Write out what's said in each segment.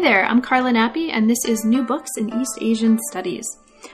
Hi there, I'm Carla Nappi, and this is New Books in East Asian Studies.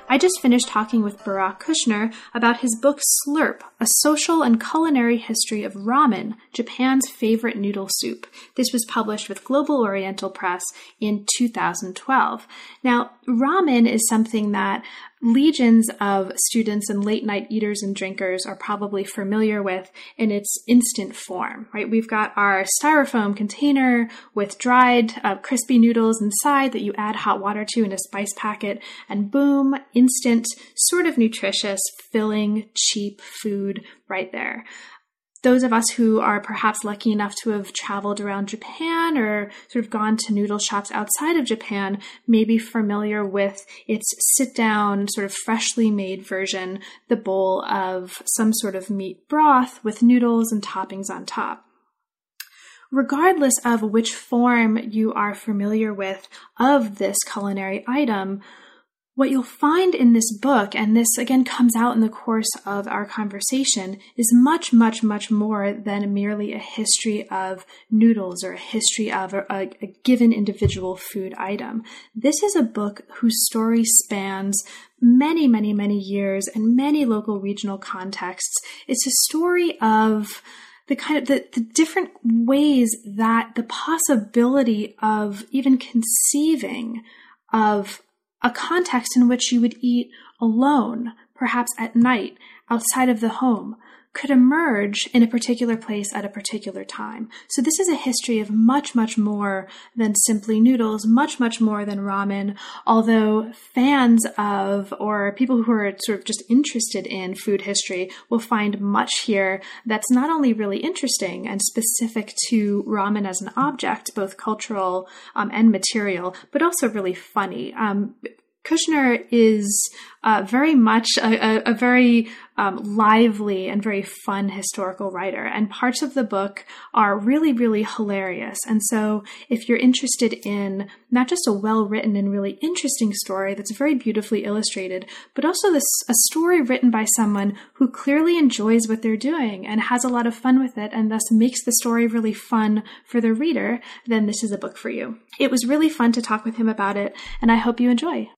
I just finished talking with Barak Kushner about his book Slurp, A Social and Culinary History of Ramen, Japan's Favorite Noodle Soup. This was published with Global Oriental Press in 2012. Now, ramen is something that legions of students and late night eaters and drinkers are probably familiar with in its instant form, right? We've got our styrofoam container with dried uh, crispy noodles inside that you add hot water to in a spice packet, and boom, instant, sort of nutritious, filling, cheap food right there those of us who are perhaps lucky enough to have traveled around Japan or sort of gone to noodle shops outside of Japan may be familiar with its sit down, sort of freshly made version, the bowl of some sort of meat broth with noodles and toppings on top. Regardless of which form you are familiar with of this culinary item, what you'll find in this book, and this again comes out in the course of our conversation, is much, much, much more than merely a history of noodles or a history of a, a, given individual food item. This is a book whose story spans many, many, many years and many local regional contexts. It's a story of the kind of the, the different ways that the possibility of even conceiving of a context in which you would eat alone, perhaps at night, outside of the home, could emerge in a particular place at a particular time. So this is a history of much, much more than simply noodles, much, much more than ramen, although fans of or people who are sort of just interested in food history will find much here that's not only really interesting and specific to ramen as an object, both cultural um, and material, but also really funny. Um, Kushner is uh, very much a, a, a very um, lively and very fun historical writer, and parts of the book are really, really hilarious. And so, if you're interested in not just a well written and really interesting story that's very beautifully illustrated, but also this a story written by someone who clearly enjoys what they're doing and has a lot of fun with it, and thus makes the story really fun for the reader, then this is a book for you. It was really fun to talk with him about it, and I hope you enjoy.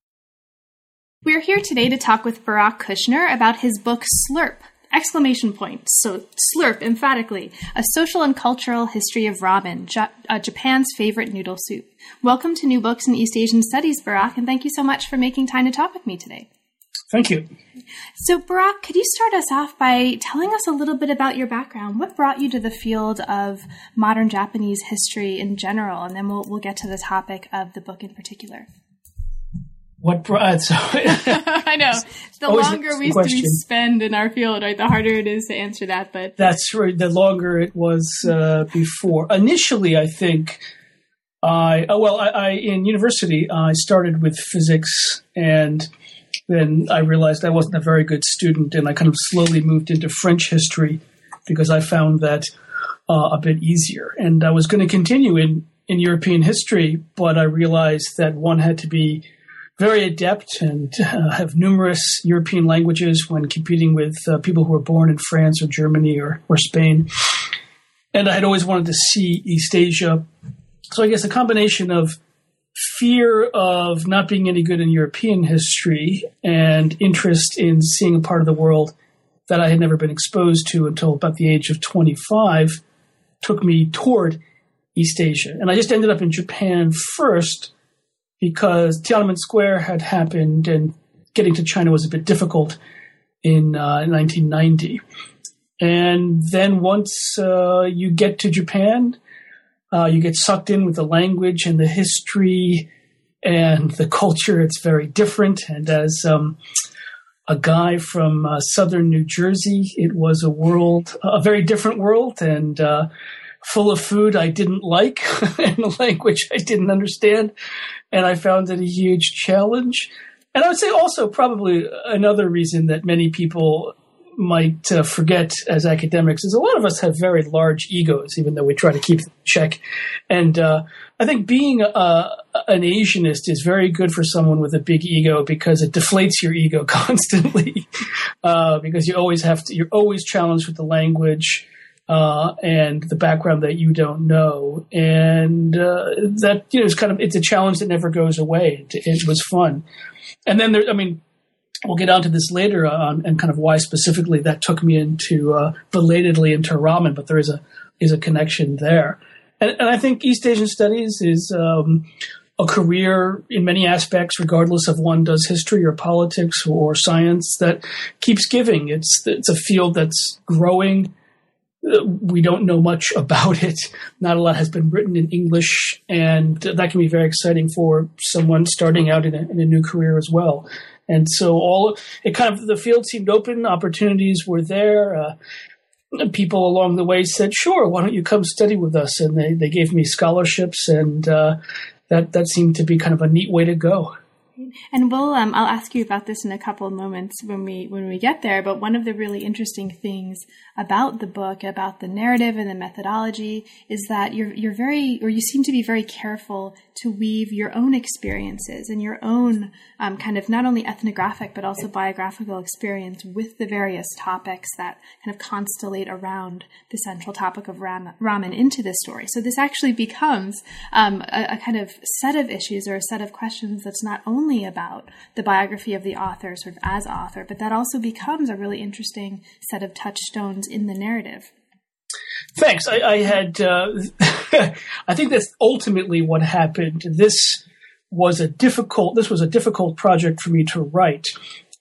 We're here today to talk with Barak Kushner about his book Slurp! Exclamation point. So slurp emphatically. A social and cultural history of ramen, ja- uh, Japan's favorite noodle soup. Welcome to New Books in East Asian Studies, Barak, and thank you so much for making time to talk with me today. Thank you. So, Barak, could you start us off by telling us a little bit about your background? What brought you to the field of modern Japanese history in general? And then we'll, we'll get to the topic of the book in particular. What brought so? I know. The longer we, spend in our field, right, the harder it is to answer that. But that's right. The longer it was uh, before. Initially, I think I oh well, I, I in university I started with physics, and then I realized I wasn't a very good student, and I kind of slowly moved into French history because I found that uh, a bit easier. And I was going to continue in in European history, but I realized that one had to be very adept and uh, have numerous European languages when competing with uh, people who were born in France or Germany or, or Spain. And I had always wanted to see East Asia. So I guess a combination of fear of not being any good in European history and interest in seeing a part of the world that I had never been exposed to until about the age of 25 took me toward East Asia. And I just ended up in Japan first because Tiananmen Square had happened and getting to China was a bit difficult in uh, 1990. And then once uh, you get to Japan, uh, you get sucked in with the language and the history and the culture. It's very different. And as um, a guy from uh, southern New Jersey, it was a world, a very different world. And uh, full of food I didn't like and a language I didn't understand. And I found it a huge challenge. And I would say also probably another reason that many people might uh, forget as academics is a lot of us have very large egos, even though we try to keep them in check. And uh, I think being a, an Asianist is very good for someone with a big ego because it deflates your ego constantly. uh, because you always have to, you're always challenged with the language. Uh, and the background that you don't know, and uh, that you know is kind of it's a challenge that never goes away. It, it was fun, and then there, I mean, we'll get onto this later on and kind of why specifically that took me into uh, belatedly into ramen, but there is a is a connection there, and, and I think East Asian Studies is um, a career in many aspects, regardless of one does history or politics or science, that keeps giving. It's it's a field that's growing. We don't know much about it. Not a lot has been written in English, and that can be very exciting for someone starting out in a, in a new career as well. And so all it kind of the field seemed open, opportunities were there. Uh, people along the way said, "Sure, why don't you come study with us?" And they they gave me scholarships, and uh, that that seemed to be kind of a neat way to go. And we'll um, I'll ask you about this in a couple of moments when we when we get there. But one of the really interesting things about the book, about the narrative and the methodology, is that you're you're very or you seem to be very careful to weave your own experiences and your own um, kind of not only ethnographic but also biographical experience with the various topics that kind of constellate around the central topic of ram- ramen into this story. So this actually becomes um, a, a kind of set of issues or a set of questions that's not only about the biography of the author, sort of as author, but that also becomes a really interesting set of touchstones in the narrative. Thanks. I, I had, uh, I think that's ultimately what happened. This was a difficult, this was a difficult project for me to write.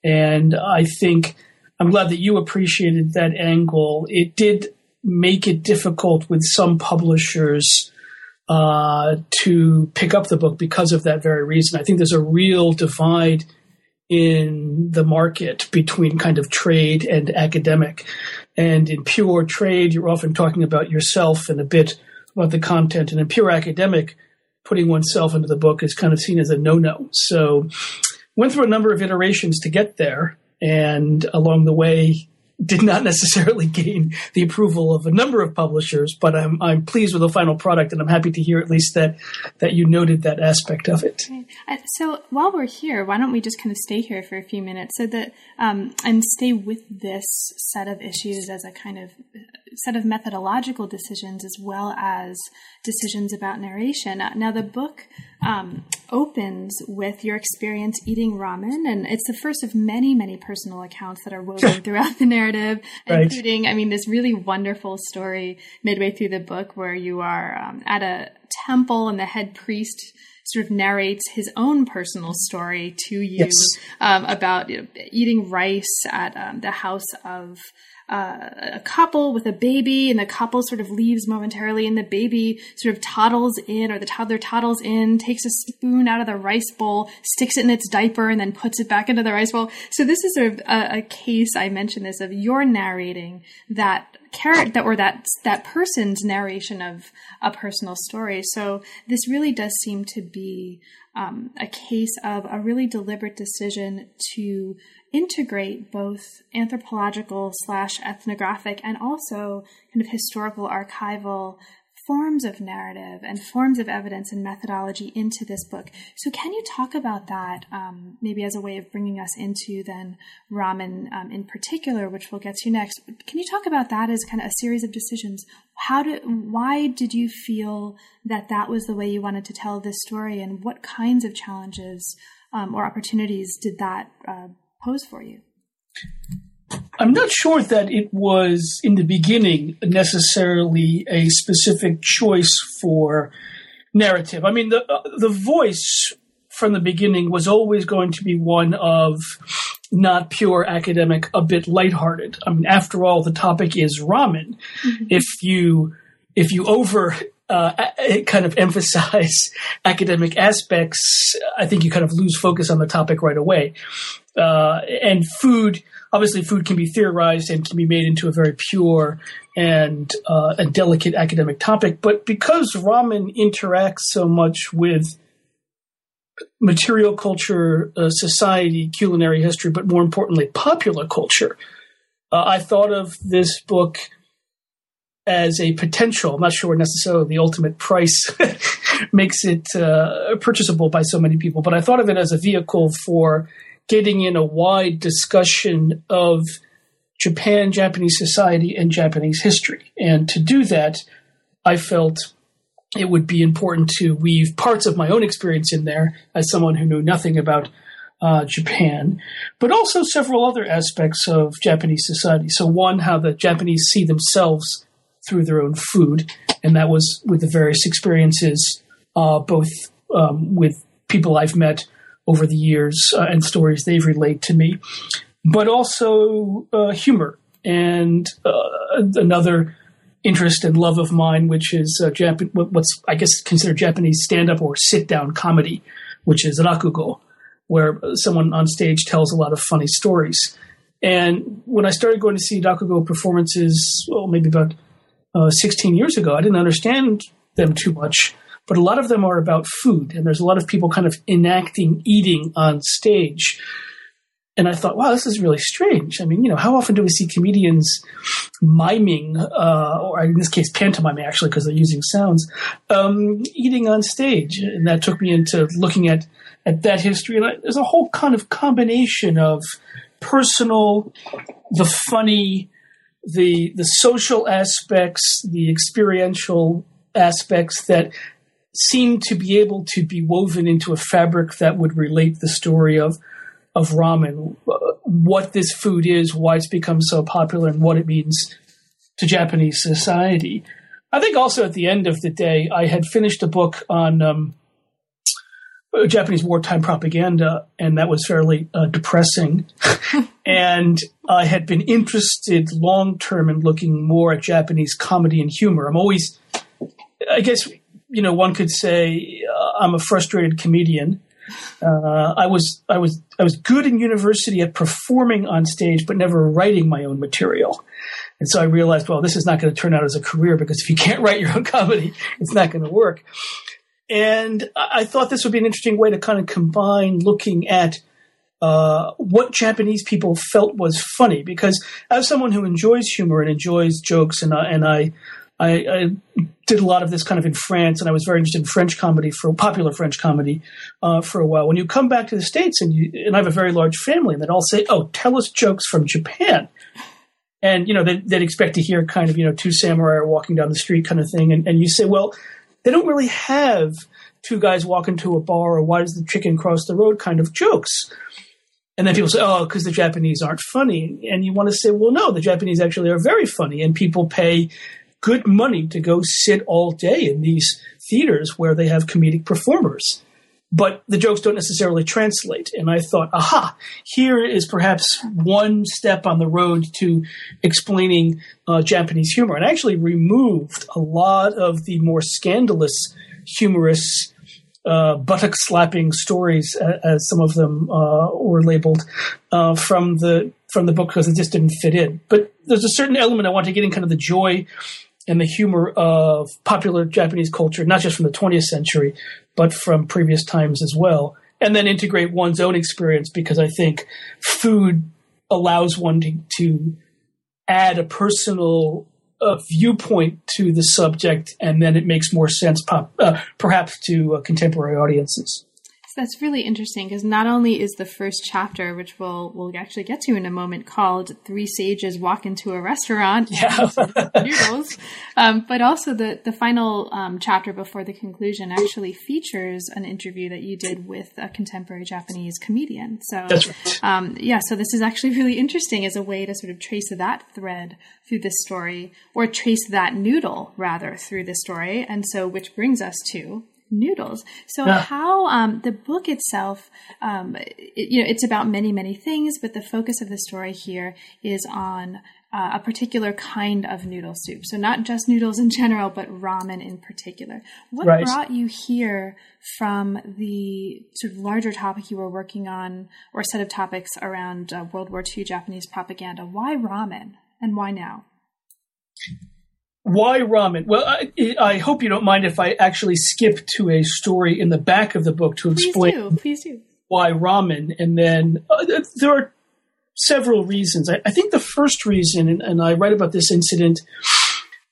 And I think I'm glad that you appreciated that angle. It did make it difficult with some publishers uh, to pick up the book because of that very reason. I think there's a real divide in the market between kind of trade and academic. And in pure trade, you're often talking about yourself and a bit about the content. And in pure academic, putting oneself into the book is kind of seen as a no-no. So went through a number of iterations to get there. And along the way, did not necessarily gain the approval of a number of publishers, but I'm I'm pleased with the final product, and I'm happy to hear at least that that you noted that aspect of it. So while we're here, why don't we just kind of stay here for a few minutes, so that um, and stay with this set of issues as a kind of set of methodological decisions as well as decisions about narration. Now, the book um, opens with your experience eating ramen, and it's the first of many, many personal accounts that are woven throughout the narrative, right. including, I mean, this really wonderful story midway through the book where you are um, at a temple and the head priest sort of narrates his own personal story to you yes. um, about you know, eating rice at um, the house of uh, a couple with a baby, and the couple sort of leaves momentarily, and the baby sort of toddles in, or the toddler toddles in, takes a spoon out of the rice bowl, sticks it in its diaper, and then puts it back into the rice bowl. So this is sort of a, a case. I mentioned this of your narrating that character or that that person's narration of a personal story. So this really does seem to be um, a case of a really deliberate decision to integrate both anthropological slash ethnographic and also kind of historical archival forms of narrative and forms of evidence and methodology into this book. So, can you talk about that, um, maybe as a way of bringing us into then ramen um, in particular, which we'll get to next? Can you talk about that as kind of a series of decisions? How did, why did you feel that that was the way you wanted to tell this story, and what kinds of challenges um, or opportunities did that uh, pose for you? I'm not sure that it was in the beginning necessarily a specific choice for narrative. I mean, the uh, the voice from the beginning was always going to be one of not pure academic, a bit lighthearted. I mean, after all, the topic is ramen. Mm-hmm. If you if you over uh, kind of emphasize academic aspects, I think you kind of lose focus on the topic right away. Uh, and food. Obviously, food can be theorized and can be made into a very pure and uh, a delicate academic topic. But because ramen interacts so much with material culture, uh, society, culinary history, but more importantly, popular culture, uh, I thought of this book as a potential. I'm not sure necessarily the ultimate price makes it uh, purchasable by so many people, but I thought of it as a vehicle for getting in a wide discussion of Japan, Japanese society, and Japanese history. And to do that, I felt it would be important to weave parts of my own experience in there as someone who knew nothing about uh, Japan, but also several other aspects of Japanese society. So, one, how the Japanese see themselves through their own food, and that was with the various experiences, uh, both um, with people I've met over the years uh, and stories they've relayed to me, but also uh, humor and uh, another interest and love of mine, which is uh, Jap- what's I guess considered Japanese stand-up or sit-down comedy, which is rakugo, where someone on stage tells a lot of funny stories. And when I started going to see rakugo performances, well, maybe about uh, 16 years ago, I didn't understand them too much. But a lot of them are about food, and there's a lot of people kind of enacting eating on stage and I thought, wow, this is really strange. I mean, you know, how often do we see comedians miming, uh, or in this case, pantomiming, actually, because they're using sounds, um, eating on stage? And that took me into looking at at that history. And I, there's a whole kind of combination of personal, the funny, the the social aspects, the experiential aspects that seem to be able to be woven into a fabric that would relate the story of of ramen, what this food is, why it's become so popular, and what it means to Japanese society. I think also at the end of the day, I had finished a book on um, Japanese wartime propaganda, and that was fairly uh, depressing. and I had been interested long term in looking more at Japanese comedy and humor. I'm always, I guess, you know, one could say uh, I'm a frustrated comedian. Uh, I was I was I was good in university at performing on stage, but never writing my own material. And so I realized, well, this is not going to turn out as a career because if you can't write your own comedy, it's not going to work. And I thought this would be an interesting way to kind of combine looking at uh, what Japanese people felt was funny. Because as someone who enjoys humor and enjoys jokes, and I, and I I, I, did a lot of this kind of in France, and I was very interested in French comedy for popular French comedy uh, for a while. When you come back to the states, and you and I have a very large family, and they'd all say, "Oh, tell us jokes from Japan," and you know they'd, they'd expect to hear kind of you know two samurai walking down the street kind of thing, and, and you say, "Well, they don't really have two guys walk into a bar or why does the chicken cross the road kind of jokes." And then people say, oh, because the Japanese aren't funny. And you want to say, well, no, the Japanese actually are very funny. And people pay good money to go sit all day in these theaters where they have comedic performers. But the jokes don't necessarily translate. And I thought, aha, here is perhaps one step on the road to explaining uh, Japanese humor. And I actually removed a lot of the more scandalous, humorous, uh, buttock slapping stories, as some of them uh, were labeled, uh, from the from the book because it just didn't fit in. But there's a certain element I want to get in, kind of the joy and the humor of popular Japanese culture, not just from the 20th century, but from previous times as well. And then integrate one's own experience because I think food allows one to, to add a personal uh, viewpoint to the subject, and then it makes more sense, pop, uh, perhaps, to uh, contemporary audiences that's really interesting because not only is the first chapter, which we'll we'll actually get to in a moment, called Three Sages Walk into a Restaurant yeah. noodles, um, but also the the final um, chapter before the conclusion actually features an interview that you did with a contemporary Japanese comedian. So right. um, yeah, so this is actually really interesting as a way to sort of trace that thread through this story, or trace that noodle rather through the story, and so which brings us to noodles. So yeah. how um, the book itself, um, it, you know, it's about many many things, but the focus of the story here is on uh, a particular kind of noodle soup. So not just noodles in general, but ramen in particular. What Right. brought you here from the sort of larger topic you were working on, or set of topics around uh, World War II Japanese propaganda? Why ramen, and why now? Why ramen? Well, I, I hope you don't mind if I actually skip to a story in the back of the book to Please explain do, please do. why ramen, and then uh, there are several reasons. I, I think the first reason, and, and I write about this incident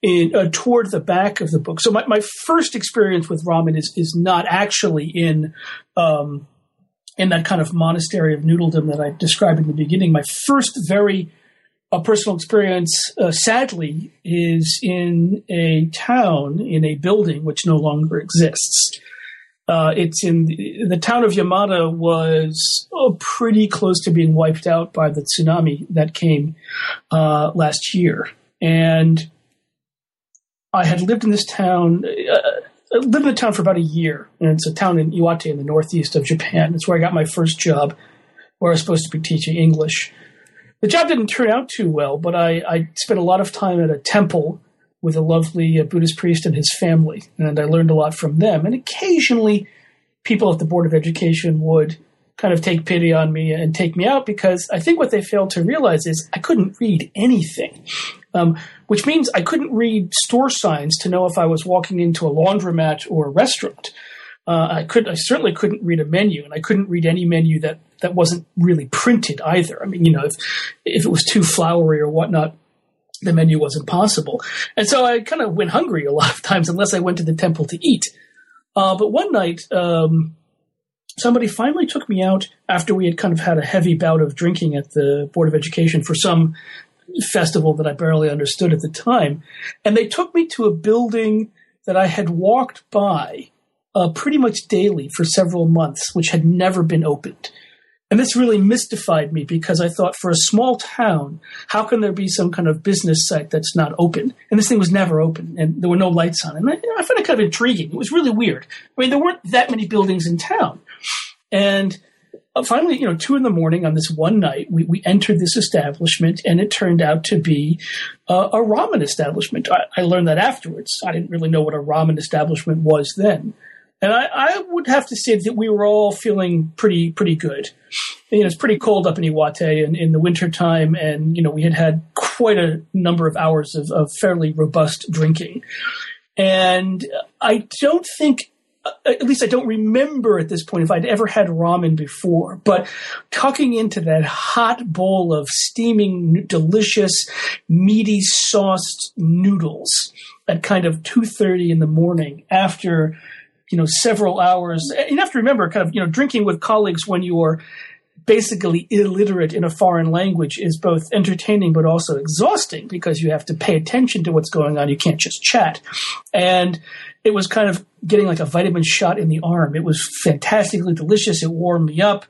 in uh, toward the back of the book. So my, my first experience with ramen is is not actually in um, in that kind of monastery of noodledom that I described in the beginning. My first very uh, personal experience, uh, sadly, is in a town in a building which no longer exists. Uh, it's in the, the town of Yamada was oh, pretty close to being wiped out by the tsunami that came uh, last year, and I had lived in this town. Uh, I lived in the town for about a year, and it's a town in Iwate in the northeast of Japan. It's where I got my first job, where I was supposed to be teaching English. The job didn't turn out too well, but I, I spent a lot of time at a temple with a lovely uh, Buddhist priest and his family, and I learned a lot from them. And occasionally, people at the Board of Education would kind of take pity on me and take me out because I think what they failed to realize is I couldn't read anything, um, which means I couldn't read store signs to know if I was walking into a laundromat or a restaurant. Uh, I could, I certainly couldn't read a menu, and I couldn't read any menu that that wasn't really printed either. I mean, you know, if if it was too flowery or whatnot, the menu wasn't possible. And so I kind of went hungry a lot of times unless I went to the temple to eat. Uh, but one night, um, somebody finally took me out after we had kind of had a heavy bout of drinking at the Board of Education for some festival that I barely understood at the time. And they took me to a building that I had walked by uh, pretty much daily for several months, which had never been opened. And this really mystified me because I thought for a small town, how can there be some kind of business site that's not open? And this thing was never open and there were no lights on. And I, I found it kind of intriguing. It was really weird. I mean, there weren't that many buildings in town. And uh, finally, you know, two in the morning on this one night, we, we entered this establishment and it turned out to be uh, a ramen establishment. I, I learned that afterwards. I didn't really know what a ramen establishment was then. And I, I would have to say that we were all feeling pretty pretty good. You know, it's pretty cold up in Iwate in, in the wintertime, and you know we had had quite a number of hours of, of fairly robust drinking. And I don't think, uh, at least I don't remember at this point if I'd ever had ramen before. But tucking into that hot bowl of steaming, delicious, meaty sauced noodles at kind of two thirty in the morning after you know several hours. And you have to remember kind of you know drinking with colleagues when you're basically illiterate in a foreign language is both entertaining but also exhausting because you have to pay attention to what's going on. You can't just chat. And it was kind of getting like a vitamin shot in the arm. It was fantastically delicious. It warmed me up.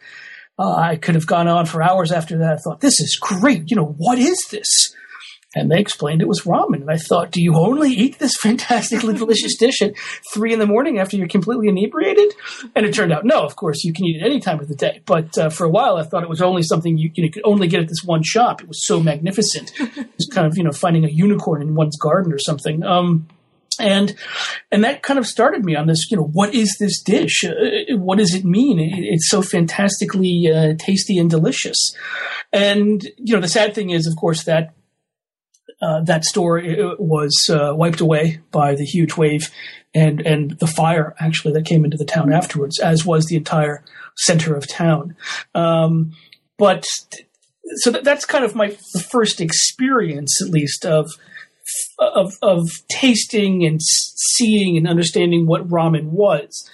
Uh, i could have gone on for hours after that. I thought this is great. You know what is this and they explained it was ramen. And I thought, do you only eat this fantastically delicious dish at three in the morning after you're completely inebriated? And it turned out, no, of course, you can eat it any time of the day. But uh, for a while, I thought it was only something you, you know, could only get at this one shop. It was so magnificent. it's kind of, you know, finding a unicorn in one's garden or something. Um, and and that kind of started me on this you know what is this dish uh, what does it mean it, it's so fantastically uh, tasty and delicious and you know the sad thing is of course that uh, that store was uh, wiped away by the huge wave and and the fire actually that came into the town afterwards, as was the entire center of town. Um, but so that, that's kind of my first experience, at least, of of of tasting and seeing and understanding what ramen was,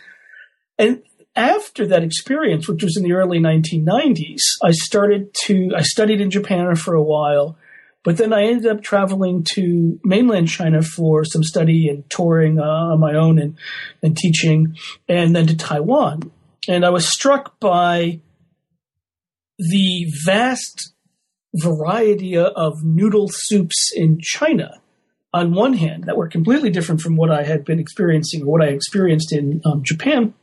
and after that experience, which was in the early 1990s, I started to I studied in Japan for a while. But then I ended up traveling to mainland China for some study and touring uh, on my own and, and teaching, and then to Taiwan. And I was struck by the vast variety of noodle soups in China. On one hand, that were completely different from what I had been experiencing or what I experienced in um, Japan.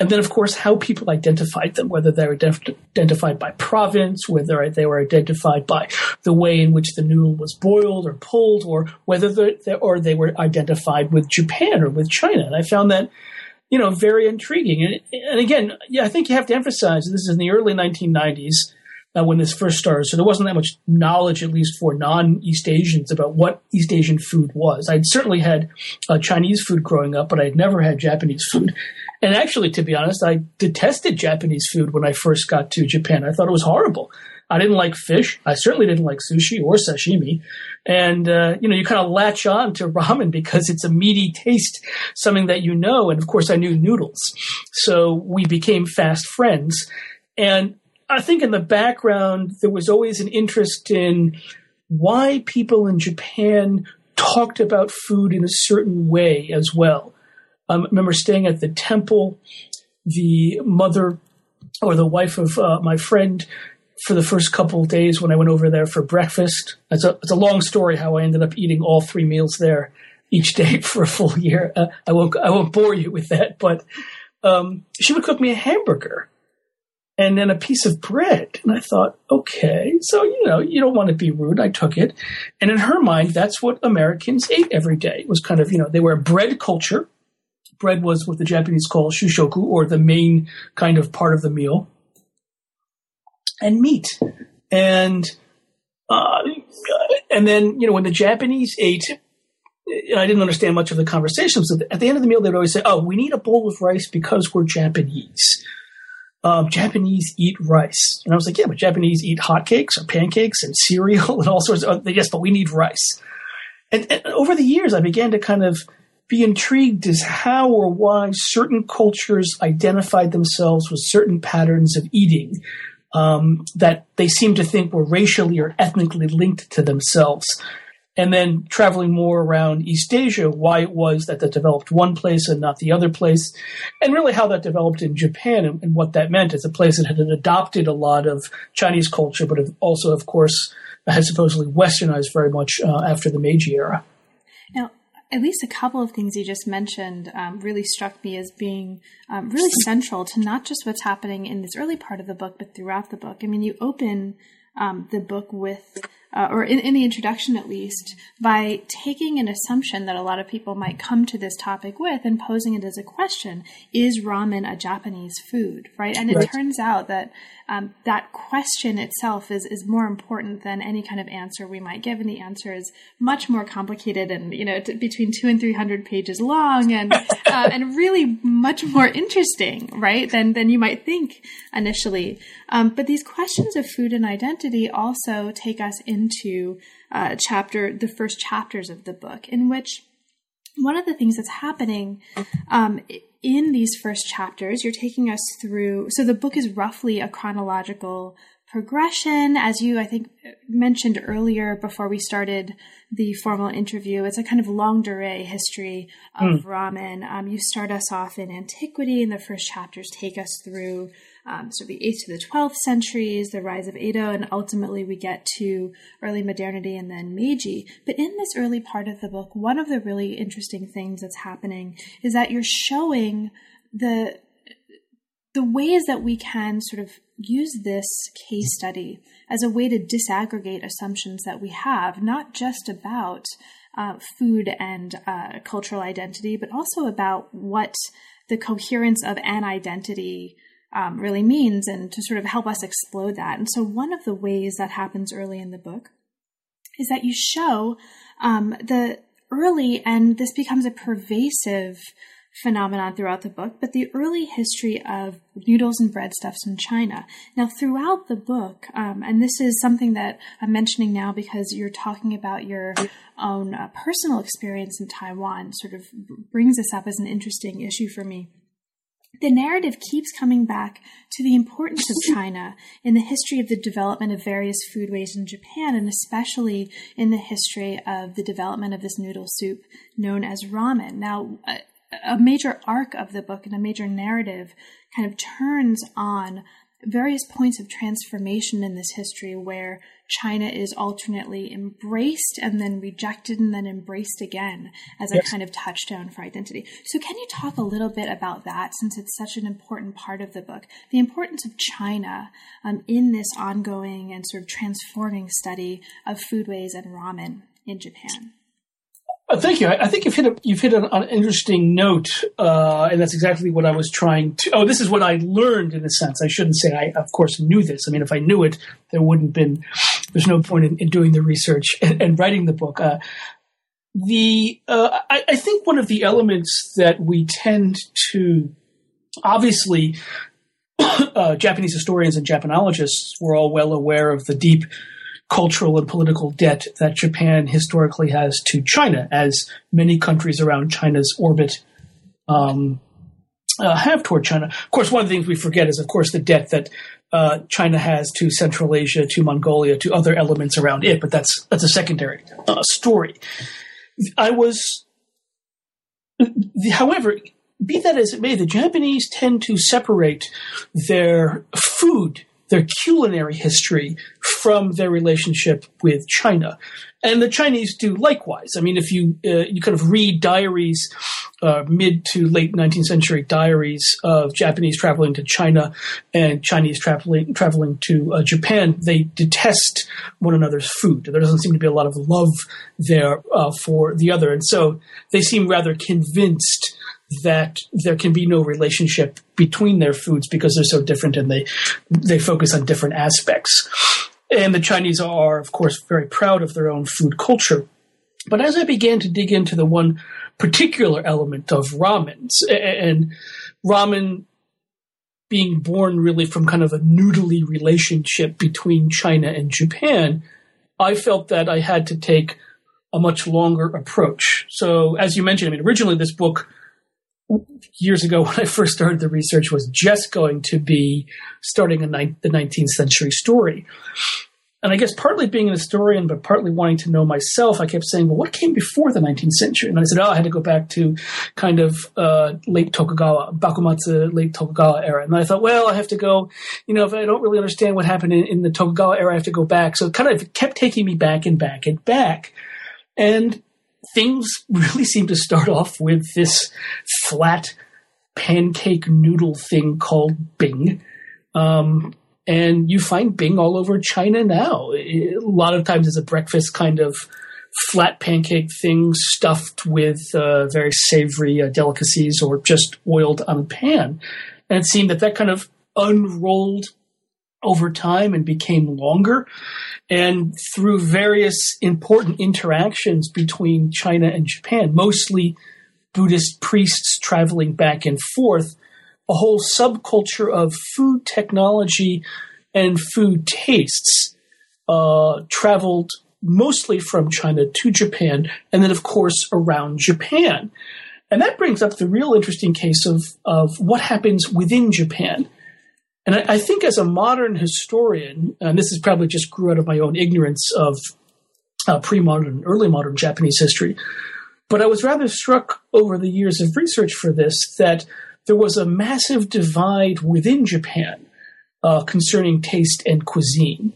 And then, of course, how people identified them, whether they were identified by province, whether they were identified by the way in which the noodle was boiled or pulled, or whether they, or they were identified with Japan or with China. And I found that, you know, very intriguing. And, and again, yeah, I think you have to emphasize this is in the early 1990s uh, when this first started. So there wasn't that much knowledge, at least for non East Asians, about what East Asian food was. I'd certainly had uh, Chinese food growing up, but I'd never had Japanese food. And actually, to be honest, I detested Japanese food when I first got to Japan. I thought it was horrible. I didn't like fish. I certainly didn't like sushi or sashimi. And, uh, you know, you kind of latch on to ramen because it's a meaty taste, something that you know. And of course, I knew noodles. So we became fast friends. And I think in the background, there was always an interest in why people in Japan talked about food in a certain way as well. Um, I remember staying at the temple. The mother or the wife of uh, my friend for the first couple of days when I went over there for breakfast. It's a, it's a long story how I ended up eating all three meals there each day for a full year. Uh, I won't I won't bore you with that, but um, she would cook me a hamburger and then a piece of bread. And I thought, okay, so, you know, you don't want to be rude. I took it. And in her mind, that's what Americans ate every day. It was kind of, you know, they were a bread culture. Bread was what the Japanese call shushoku, or the main kind of part of the meal. And meat. And, uh, and then, you know, when the Japanese ate, I didn't understand much of the conversations. At the end of the meal, they'd always say, "Oh, we need a bowl of rice because we're Japanese." um, Japanese eat rice. And I was like, yeah, but Japanese eat hotcakes or pancakes and cereal and all sorts of, yes, but we need rice. And, and, over the years, I began to kind of be intrigued as how or why certain cultures identified themselves with certain patterns of eating um, that they seemed to think were racially or ethnically linked to themselves and then traveling more around East Asia, why it was that that developed one place and not the other place, and really how that developed in Japan and, and what that meant as a place that had adopted a lot of Chinese culture, but also, of course, had supposedly westernized very much uh, after the Meiji era. Now, at least a couple of things you just mentioned um, really struck me as being um, really central to not just what's happening in this early part of the book, but throughout the book. I mean, you open um, the book with uh, or in, in, the introduction at least, by taking an assumption that a lot of people might come to this topic with and posing it as a question is ramen a Japanese food, right? And it right. turns out that um, that question itself is, is more important than any kind of answer we might give. And the answer is much more complicated and, you know, t- between two and 300 pages long and, uh, and really much more interesting, right? Than, than you might think initially. Um, but these questions of food and identity also take us into uh, chapter, the first chapters of the book in which one of the things that's happening um, in these first chapters, you're taking us through. So the book is roughly a chronological progression, as you, I think, mentioned earlier before we started the formal interview. It's a kind of longue durée history of mm. ramen. Um, you start us off in antiquity, and the first chapters take us through um, so the 8th to the 12th centuries, the rise of Edo, and ultimately we get to early modernity and then Meiji. But in this early part of the book, one of the really interesting things that's happening is that you're showing the the ways that we can sort of use this case study as a way to disaggregate assumptions that we have, not just about uh, food and uh, cultural identity, but also about what the coherence of an identity um, really means and to sort of help us explode that. And so, one of the ways that happens early in the book is that you show um, the early, and this becomes a pervasive phenomenon throughout the book, but the early history of noodles and breadstuffs in China. Now, throughout the book, um, and this is something that I'm mentioning now because you're talking about your own uh, personal experience in Taiwan, sort of brings this up as an interesting issue for me the narrative keeps coming back to the importance of China in the history of the development of various foodways in Japan, and especially in the history of the development of this noodle soup known as ramen. Now, a, a major arc of the book and a major narrative kind of turns on various points of transformation in this history where China is alternately embraced and then rejected and then embraced again as a yes. kind of touchstone for identity. So, can you talk a little bit about that since it's such an important part of the book? The importance of China um, in this ongoing and sort of transforming study of foodways and ramen in Japan. Uh, thank you. I, I, think you've hit a, you've hit an, an interesting note, uh, and that's exactly what I was trying to. Oh, this is what I learned in a sense. I shouldn't say I, of course, knew this. I mean, if I knew it, there wouldn't been. There's no point in, in doing the research and, and writing the book. Uh, the uh, I, I think one of the elements that we tend to, obviously, uh, Japanese historians and Japanologists were all well aware of the deep cultural and political debt that Japan historically has to China, as many countries around China's orbit um, uh, have toward China. Of course, one of the things we forget is, of course, the debt that uh, China has to Central Asia, to Mongolia, to other elements around it. But that's that's a secondary uh, story. I was, however, be that as it may, the Japanese tend to separate their food their culinary history from their relationship with China. And the Chinese do likewise. I mean, if you uh, you kind of read diaries, uh, mid to late 19th century diaries of Japanese traveling to China and Chinese traveling traveling to uh, Japan, they detest one another's food. There doesn't seem to be a lot of love there uh, for the other, and so they seem rather convinced that there can be no relationship between their foods because they're so different and they they focus on different aspects. And the Chinese are, of course, very proud of their own food culture. But as I began to dig into the one particular element of ramen, and ramen being born really from kind of a noodly relationship between China and Japan, I felt that I had to take a much longer approach. So, as you mentioned, I mean, originally this book years ago when I first started the research was just going to be starting ni- the 19th century story. And I guess partly being an historian, but partly wanting to know myself, I kept saying, well, what came before the 19th century? And I said, oh, I had to go back to kind of uh, late Tokugawa, Bakumatsu, late Tokugawa era. And I thought, well, I have to go, you know, if I don't really understand what happened in, in the Tokugawa era, I have to go back. So it kind of kept taking me back and back and back. And things really seem to start off with this flat pancake noodle thing called Bing. Um, and you find Bing all over China now. a lot of times it's a breakfast kind of flat pancake thing stuffed with uh, very savory uh, delicacies or just oiled on a pan. And it seemed that that kind of unrolled over time and became longer. And through various important interactions between China and Japan, mostly Buddhist priests traveling back and forth, a whole subculture of food technology and food tastes uh, traveled mostly from China to Japan, and then, of course, around Japan. And that brings up the real interesting case of, of what happens within Japan. And I, I, think as a modern historian, and this is probably just grew out of my own ignorance of uh, pre-modern, early modern Japanese history, but I was rather struck over the years of research for this that there was a massive divide within Japan uh, concerning taste and cuisine.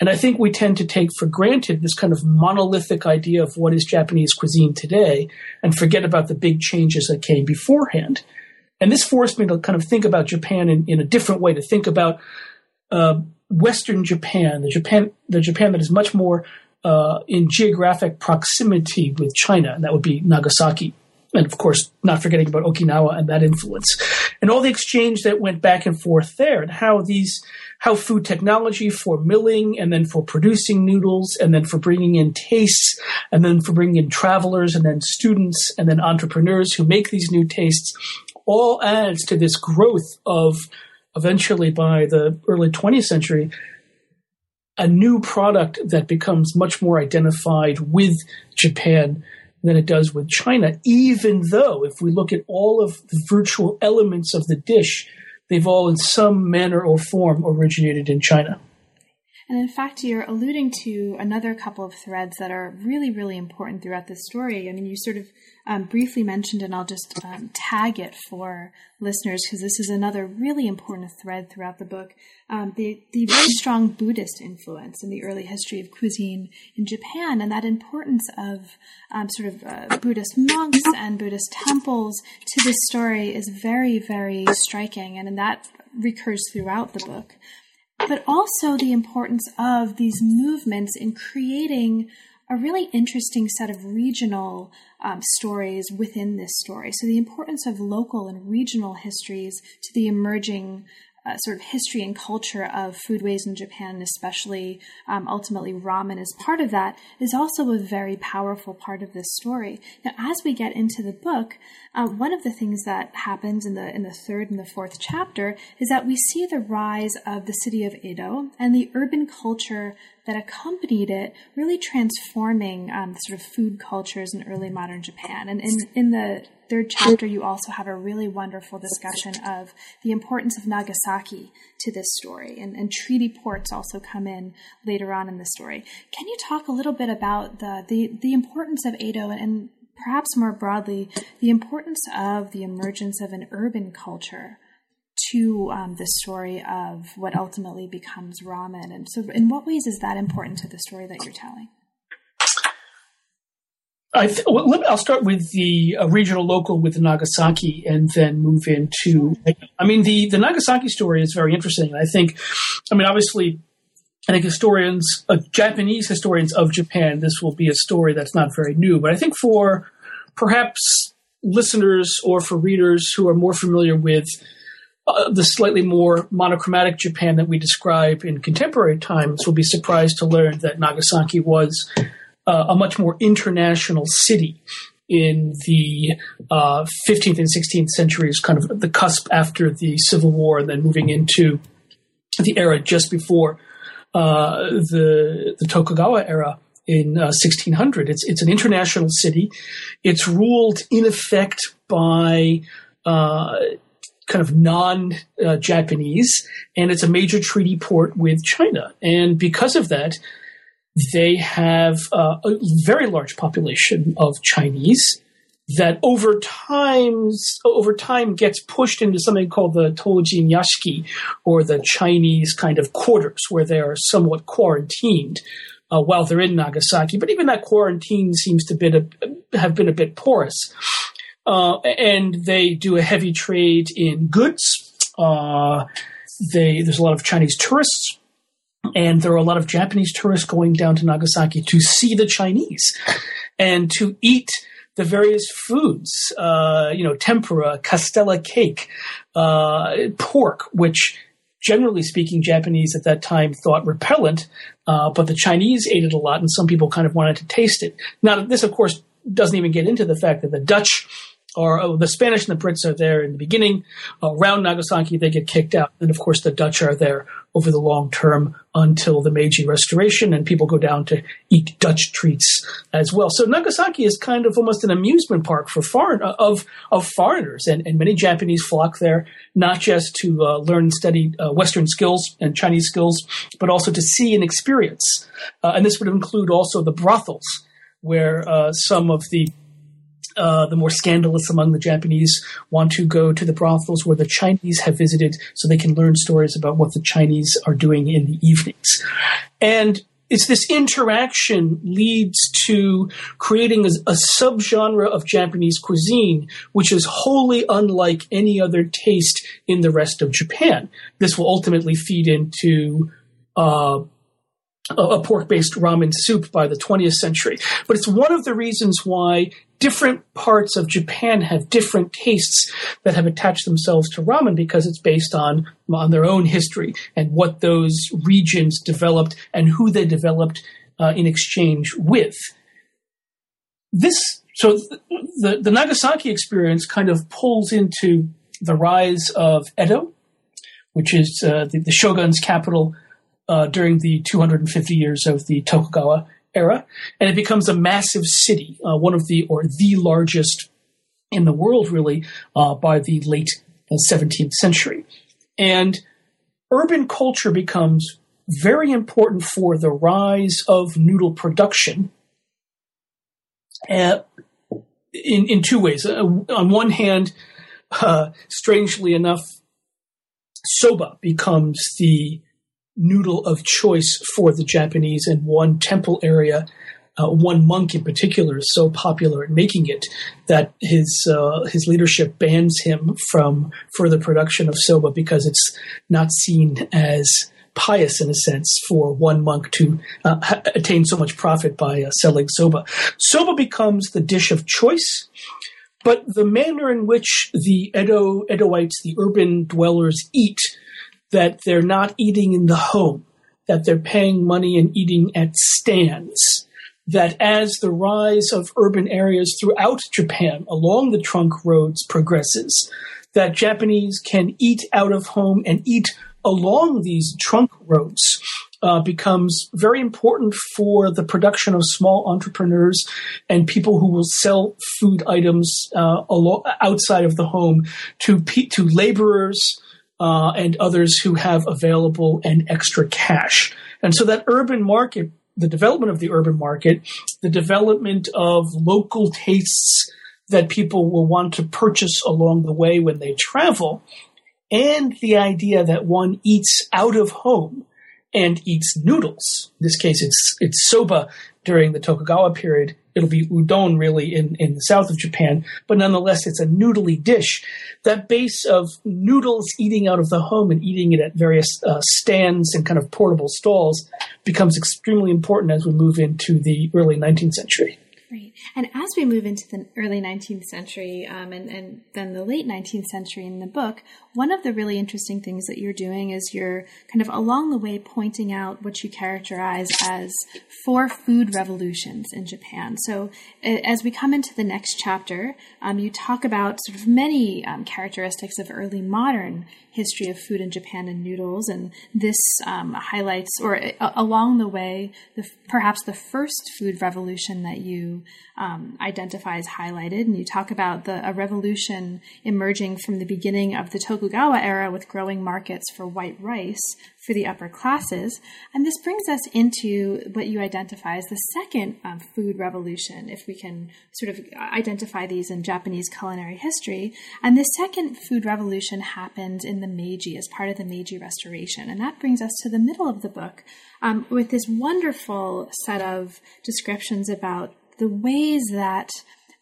And I think we tend to take for granted this kind of monolithic idea of what is Japanese cuisine today and forget about the big changes that came beforehand. And this forced me to kind of think about Japan in, in a different way, to think about uh, Western Japan, the Japan, the Japan that is much more uh, in geographic proximity with China, and that would be Nagasaki. And of course, not forgetting about Okinawa and that influence, and all the exchange that went back and forth there, and how these, how food technology for milling, and then for producing noodles, and then for bringing in tastes, and then for bringing in travelers, and then students, and then entrepreneurs who make these new tastes, all adds to this growth of eventually by the early 20th century a new product that becomes much more identified with Japan than it does with China, even though if we look at all of the virtual elements of the dish, they've all in some manner or form originated in China. And in fact, you're alluding to another couple of threads that are really, really important throughout this story. I mean, you sort of um, briefly mentioned, and I'll just um, tag it for listeners because this is another really important thread throughout the book. Um, the, the very strong Buddhist influence in the early history of cuisine in Japan, and that importance of um, sort of uh, Buddhist monks and Buddhist temples to this story is very, very striking, and that recurs throughout the book. But also the importance of these movements in creating a really interesting set of regional um, stories within this story. So, the importance of local and regional histories to the emerging uh, sort of history and culture of foodways in Japan, especially um, ultimately ramen as part of that, is also a very powerful part of this story. Now, as we get into the book, uh, one of the things that happens in the in the third and the fourth chapter is that we see the rise of the city of Edo and the urban culture that accompanied it, really transforming um, sort of food cultures in early modern Japan. And in, in the third chapter, you also have a really wonderful discussion of the importance of Nagasaki to this story. And, and treaty ports also come in later on in the story. Can you talk a little bit about the, the, the importance of Edo and, and perhaps more broadly, the importance of the emergence of an urban culture to um, the story of what ultimately becomes ramen. And so, in what ways is that important to the story that you're telling? I th- well, I'll start with the uh, regional local with Nagasaki and then move into. I mean, the, the Nagasaki story is very interesting. I think, I mean, obviously, I think historians, uh, Japanese historians of Japan, this will be a story that's not very new. But I think for perhaps listeners or for readers who are more familiar with uh, the slightly more monochromatic Japan that we describe in contemporary times will be surprised to learn that Nagasaki was uh, a much more international city in the uh, 15th and 16th centuries, kind of the cusp after the Civil War, and then moving into the era just before uh, the the Tokugawa era in 1600. Uh, it's it's an international city. It's ruled in effect by uh, kind of non uh, Japanese, and it's a major treaty port with China. And because of that, they have uh, a very large population of Chinese that over time over time gets pushed into something called the Tojin Yashiki or the Chinese kind of quarters where they are somewhat quarantined uh, while they're in Nagasaki. But even that quarantine seems to a, have been a bit porous. Uh, and they do a heavy trade in goods. Uh, they there's a lot of Chinese tourists, and there are a lot of Japanese tourists going down to Nagasaki to see the Chinese and to eat the various foods. Uh, you know, tempura, castella cake, uh, pork, which generally speaking, Japanese at that time thought repellent, uh, but the Chinese ate it a lot, and some people kind of wanted to taste it. Now, this, of course, doesn't even get into the fact that the Dutch or oh, the Spanish and the Brits are there in the beginning. Uh, around Nagasaki, they get kicked out. And of course, the Dutch are there over the long term until the Meiji Restoration, and people go down to eat Dutch treats as well. So Nagasaki is kind of almost an amusement park for foreign uh, of of foreigners, and, and many Japanese flock there not just to uh, learn and study uh, Western skills and Chinese skills, but also to see and experience. Uh, and this would include also the brothels, where some of the uh, the more scandalous among the Japanese want to go to the brothels where the Chinese have visited so they can learn stories about what the Chinese are doing in the evenings. And it's this interaction leads to creating a, a, subgenre of Japanese cuisine, which is wholly unlike any other taste in the rest of Japan. This will ultimately feed into uh, a pork-based ramen soup by the 20th century. But it's one of the reasons why different parts of Japan have different tastes that have attached themselves to ramen because it's based on on their own history and what those regions developed and who they developed uh, in exchange with. This so the the Nagasaki experience kind of pulls into the rise of Edo, which is uh, the, the shogun's capital uh, during the 250 years of the Tokugawa era, and it becomes a massive city, uh, one of the or the largest in the world, really, uh, by the late 17th uh, century. And urban culture becomes very important for the rise of noodle production. Uh, in in two ways. Uh, on one hand, uh, strangely enough, soba becomes the noodle of choice for the Japanese, and one temple area, uh, one monk in particular, is so popular at making it that his uh, his leadership bans him from further production of soba because it's not seen as pious in a sense for one monk to uh, ha- attain so much profit by uh, selling soba. Soba becomes the dish of choice, but the manner in which the Edo Edoites, the urban dwellers, eat, that they're not eating in the home, that they're paying money and eating at stands. That as the rise of urban areas throughout Japan along the trunk roads progresses, that Japanese can eat out of home and eat along these trunk roads uh, becomes very important for the production of small entrepreneurs and people who will sell food items uh, outside of the home to pe- to laborers uh, and others who have available and extra cash. And so that urban market, the development of the urban market, the development of local tastes that people will want to purchase along the way when they travel and the idea that one eats out of home and eats noodles. In this case, it's it's soba during the Tokugawa period. It'll be udon really in, in the south of Japan, but nonetheless, it's a noodly dish. That base of noodles eating out of the home and eating it at various uh, stands and kind of portable stalls becomes extremely important as we move into the early 19th century. Right. And as we move into the early 19th century um, and, and then the late 19th century in the book, one of the really interesting things that you're doing is you're kind of along the way pointing out what you characterize as four food revolutions in Japan. So as we come into the next chapter, um, you talk about sort of many um, characteristics of early modern history of food in Japan and noodles, and this um, highlights, or uh, along the way, the, perhaps the first food revolution that you um, identify as highlighted, and you talk about the a revolution emerging from the beginning of the Tokugawa era with growing markets for white rice for the upper classes. And this brings us into what you identify as the second um, food revolution, if we can sort of identify these in Japanese culinary history. And the second food revolution happened in the Meiji as part of the Meiji Restoration. And that brings us to the middle of the book um, with this wonderful set of descriptions about the ways that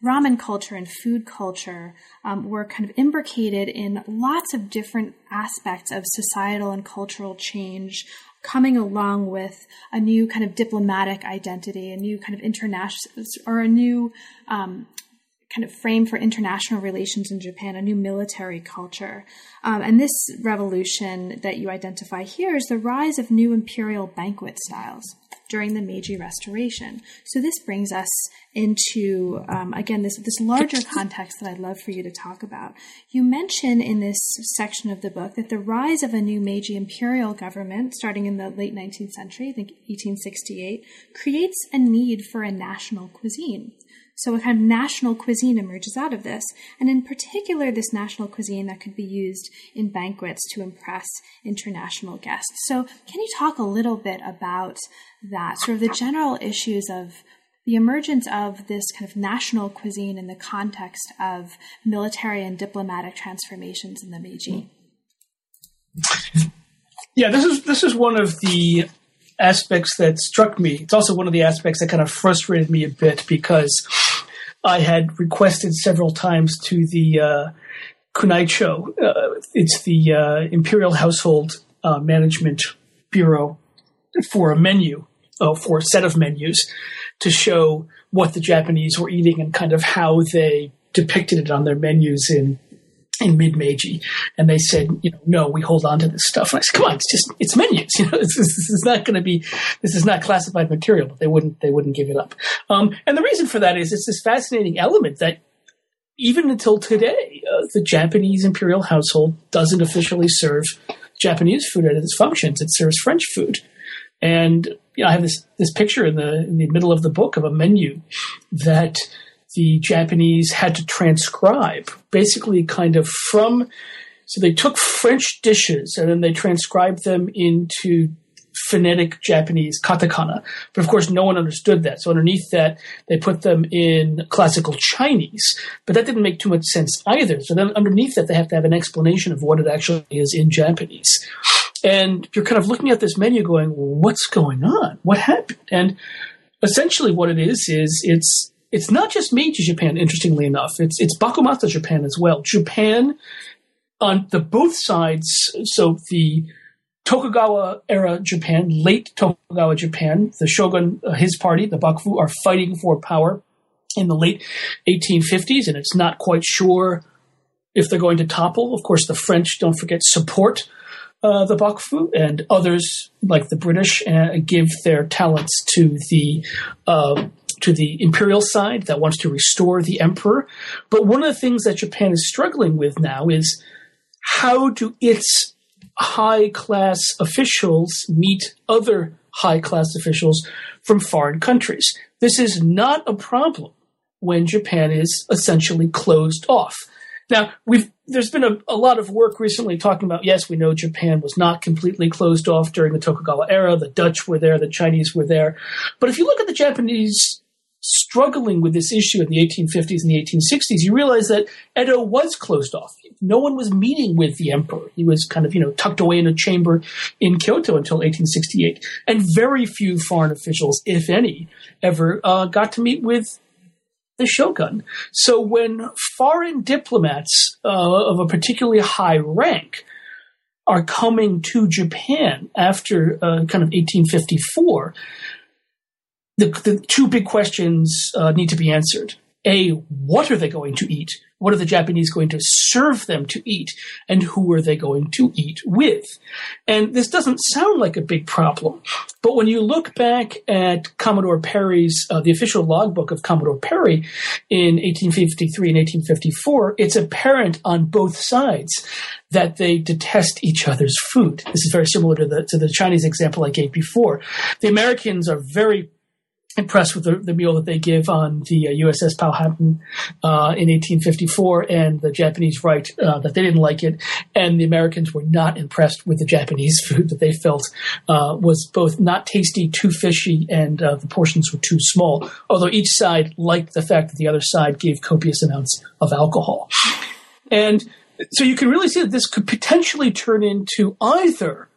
ramen culture and food culture um, were kind of imbricated in lots of different aspects of societal and cultural change coming along with a new kind of diplomatic identity, a new kind of international or a new um, kind of frame for international relations in Japan, a new military culture. Um, and this revolution that you identify here is the rise of new imperial banquet styles during the Meiji Restoration. So this brings us into um, again this this larger context that I'd love for you to talk about. You mention in this section of the book that the rise of a new Meiji imperial government, starting in the late 19th century, I think 1868, creates a need for a national cuisine. So a kind of national cuisine emerges out of this, and in particular, this national cuisine that could be used in banquets to impress international guests. So, can you talk a little bit about that, sort of the general issues of the emergence of this kind of national cuisine in the context of military and diplomatic transformations in the Meiji? Yeah, this is this is one of the aspects that struck me. It's also one of the aspects that kind of frustrated me a bit because I had requested several times to the uh, Kunaicho. Uh, it's the uh, Imperial Household uh, Management Bureau for a menu, oh, for a set of menus to show what the Japanese were eating and kind of how they depicted it on their menus in in mid Meiji, and they said, you know, no, we hold on to this stuff. And I said, come on, it's just it's menus. You know, this, this is not going to be this is not classified material. But they wouldn't they wouldn't give it up. Um, and the reason for that is it's this fascinating element that even until today, uh, the Japanese imperial household doesn't officially serve Japanese food at its functions. It serves French food. And you know, I have this this picture in the in the middle of the book of a menu that the Japanese had to transcribe, basically, kind of from. So they took French dishes and then they transcribed them into phonetic Japanese katakana. But of course, no one understood that. So underneath that, they put them in classical Chinese. But that didn't make too much sense either. So then underneath that, they have to have an explanation of what it actually is in Japanese. And you're kind of looking at this menu going, what's going on? What happened? And essentially what it is, is it's, it's not just Meiji Japan, interestingly enough. It's, it's Bakumatsu Japan as well. Japan on the both sides, so the Tokugawa era Japan, late Tokugawa Japan, the shogun, uh, his party, the Bakufu, are fighting for power in the late 1850s, and it's not quite sure if they're going to topple. Of course, the French, don't forget, support uh, the Bakufu, and others, like the British, uh, give their talents to the uh, to the imperial side that wants to restore the emperor. But one of the things that Japan is struggling with now is how do its high class officials meet other high class officials from foreign countries? This is not a problem when Japan is essentially closed off. Now, we've there's been a, a, lot of work recently talking about yes, we know Japan was not completely closed off during the Tokugawa era. The Dutch were there, the Chinese were there. But if you look at the Japanese struggling with this issue in the 1850s and the 1860s, you realize that Edo was closed off. No one was meeting with the emperor. He was kind of, you know, tucked away in a chamber in Kyoto until 1868. And very few foreign officials, if any, ever uh, got to meet with the shogun. So when foreign diplomats uh, of a particularly high rank are coming to Japan after uh, kind of 1854, the, the two big questions uh, need to be answered. A, what are they going to eat? What are the Japanese going to serve them to eat? And who are they going to eat with? And this doesn't sound like a big problem. But when you look back at Commodore Perry's, uh, the official logbook of Commodore Perry in 1853 and 1854, it's apparent on both sides that they detest each other's food. This is very similar to the, to the Chinese example I gave before. The Americans are very impressed with the, the, meal that they give on the uh, USS Powhatan uh, in 1854, and the Japanese write uh, that they didn't like it, and the Americans were not impressed with the Japanese food that they felt uh, was both not tasty, too fishy, and uh, the portions were too small. Although each side liked the fact that the other side gave copious amounts of alcohol, and so you can really see that this could potentially turn into either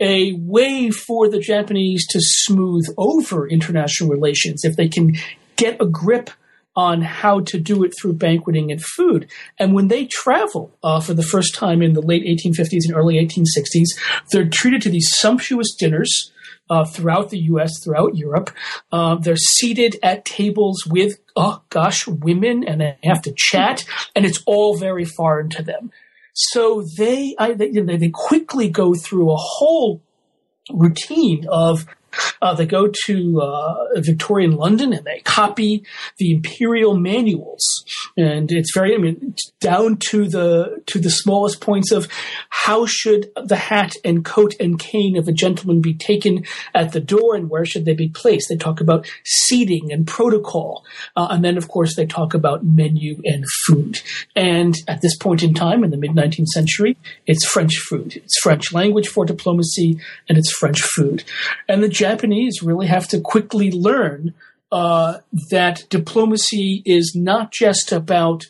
a way for the Japanese to smooth over international relations if they can get a grip on how to do it through banqueting and food. And when they travel uh, for the first time in the late 1850s and early 1860s, they're treated to these sumptuous dinners. Uh, throughout the U.S., throughout Europe, uh, they're seated at tables with, oh gosh, women, and they have to chat, and it's all very foreign to them. So they, I, they, they quickly go through a whole routine of uh, they go to uh, Victorian London and they copy the imperial manuals, and it's very I mean down to the to the smallest points of how should the hat and coat and cane of a gentleman be taken at the door and where should they be placed. They talk about seating and protocol, uh, and then of course they talk about menu and food. And at this point in time, in the mid 19th century, it's French food. It's French language for diplomacy, and it's French food. And the Japanese really have to quickly learn uh, that diplomacy is not just about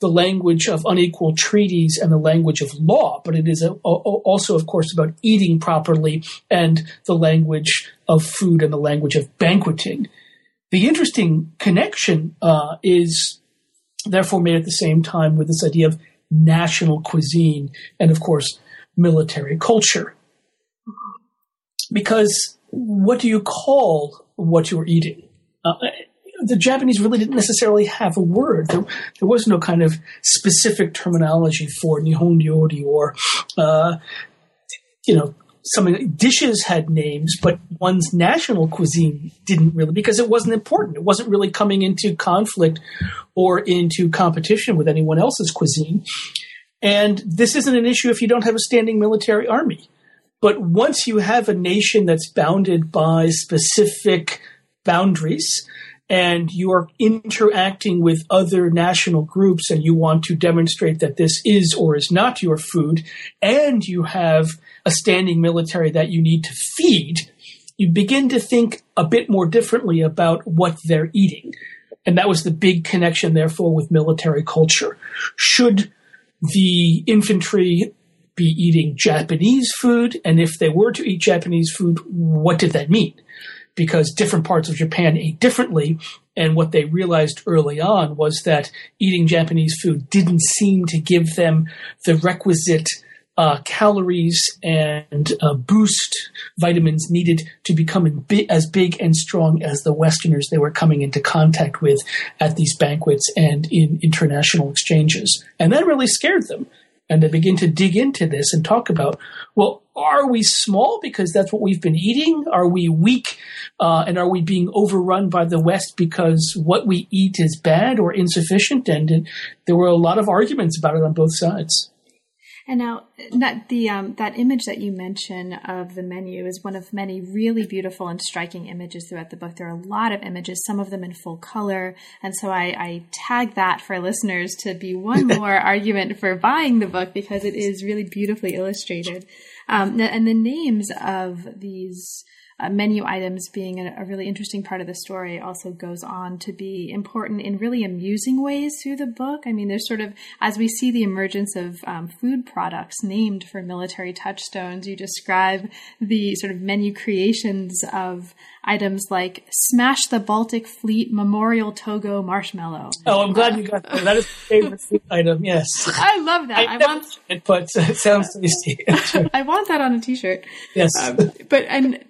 the language of unequal treaties and the language of law, but it is a, a, also, of course, about eating properly and the language of food and the language of banqueting. The interesting connection uh, is therefore made at the same time with this idea of national cuisine and, of course, military culture. Because what do you call what you're eating? Uh, the Japanese really didn't necessarily have a word. There, there was no kind of specific terminology for Nihon ryori or, uh, you know, some dishes had names, but one's national cuisine didn't really because it wasn't important. It wasn't really coming into conflict or into competition with anyone else's cuisine. And this isn't an issue if you don't have a standing military army. But once you have a nation that's bounded by specific boundaries and you are interacting with other national groups and you want to demonstrate that this is or is not your food, and you have a standing military that you need to feed, you begin to think a bit more differently about what they're eating. And that was the big connection, therefore, with military culture. Should the infantry be eating Japanese food? And if they were to eat Japanese food, what did that mean? Because different parts of Japan ate differently. And what they realized early on was that eating Japanese food didn't seem to give them the requisite uh, calories and uh, boost vitamins needed to become as big and strong as the Westerners they were coming into contact with at these banquets and in international exchanges. And that really scared them. And they begin to dig into this and talk about, well, are we small because that's what we've been eating? Are we weak? Uh, and are we being overrun by the West because what we eat is bad or insufficient? And, and there were a lot of arguments about it on both sides. And now that the um, that image that you mention of the menu is one of many really beautiful and striking images throughout the book. There are a lot of images, some of them in full color, and so I, I tag that for listeners to be one more argument for buying the book because it is really beautifully illustrated. Um, and the names of these uh, menu items being a, a, really interesting part of the story also goes on to be important in really amusing ways through the book. I mean, there's sort of, as we see the emergence of um, food products named for military touchstones, you describe the sort of menu creations of items like Smash the Baltic Fleet Memorial Togo Marshmallow. Oh, I'm glad you got that. That is my favorite food item, yes. I love that. I, I want it, but it sounds tasty. I want that on a t-shirt. Yes. Um, but, and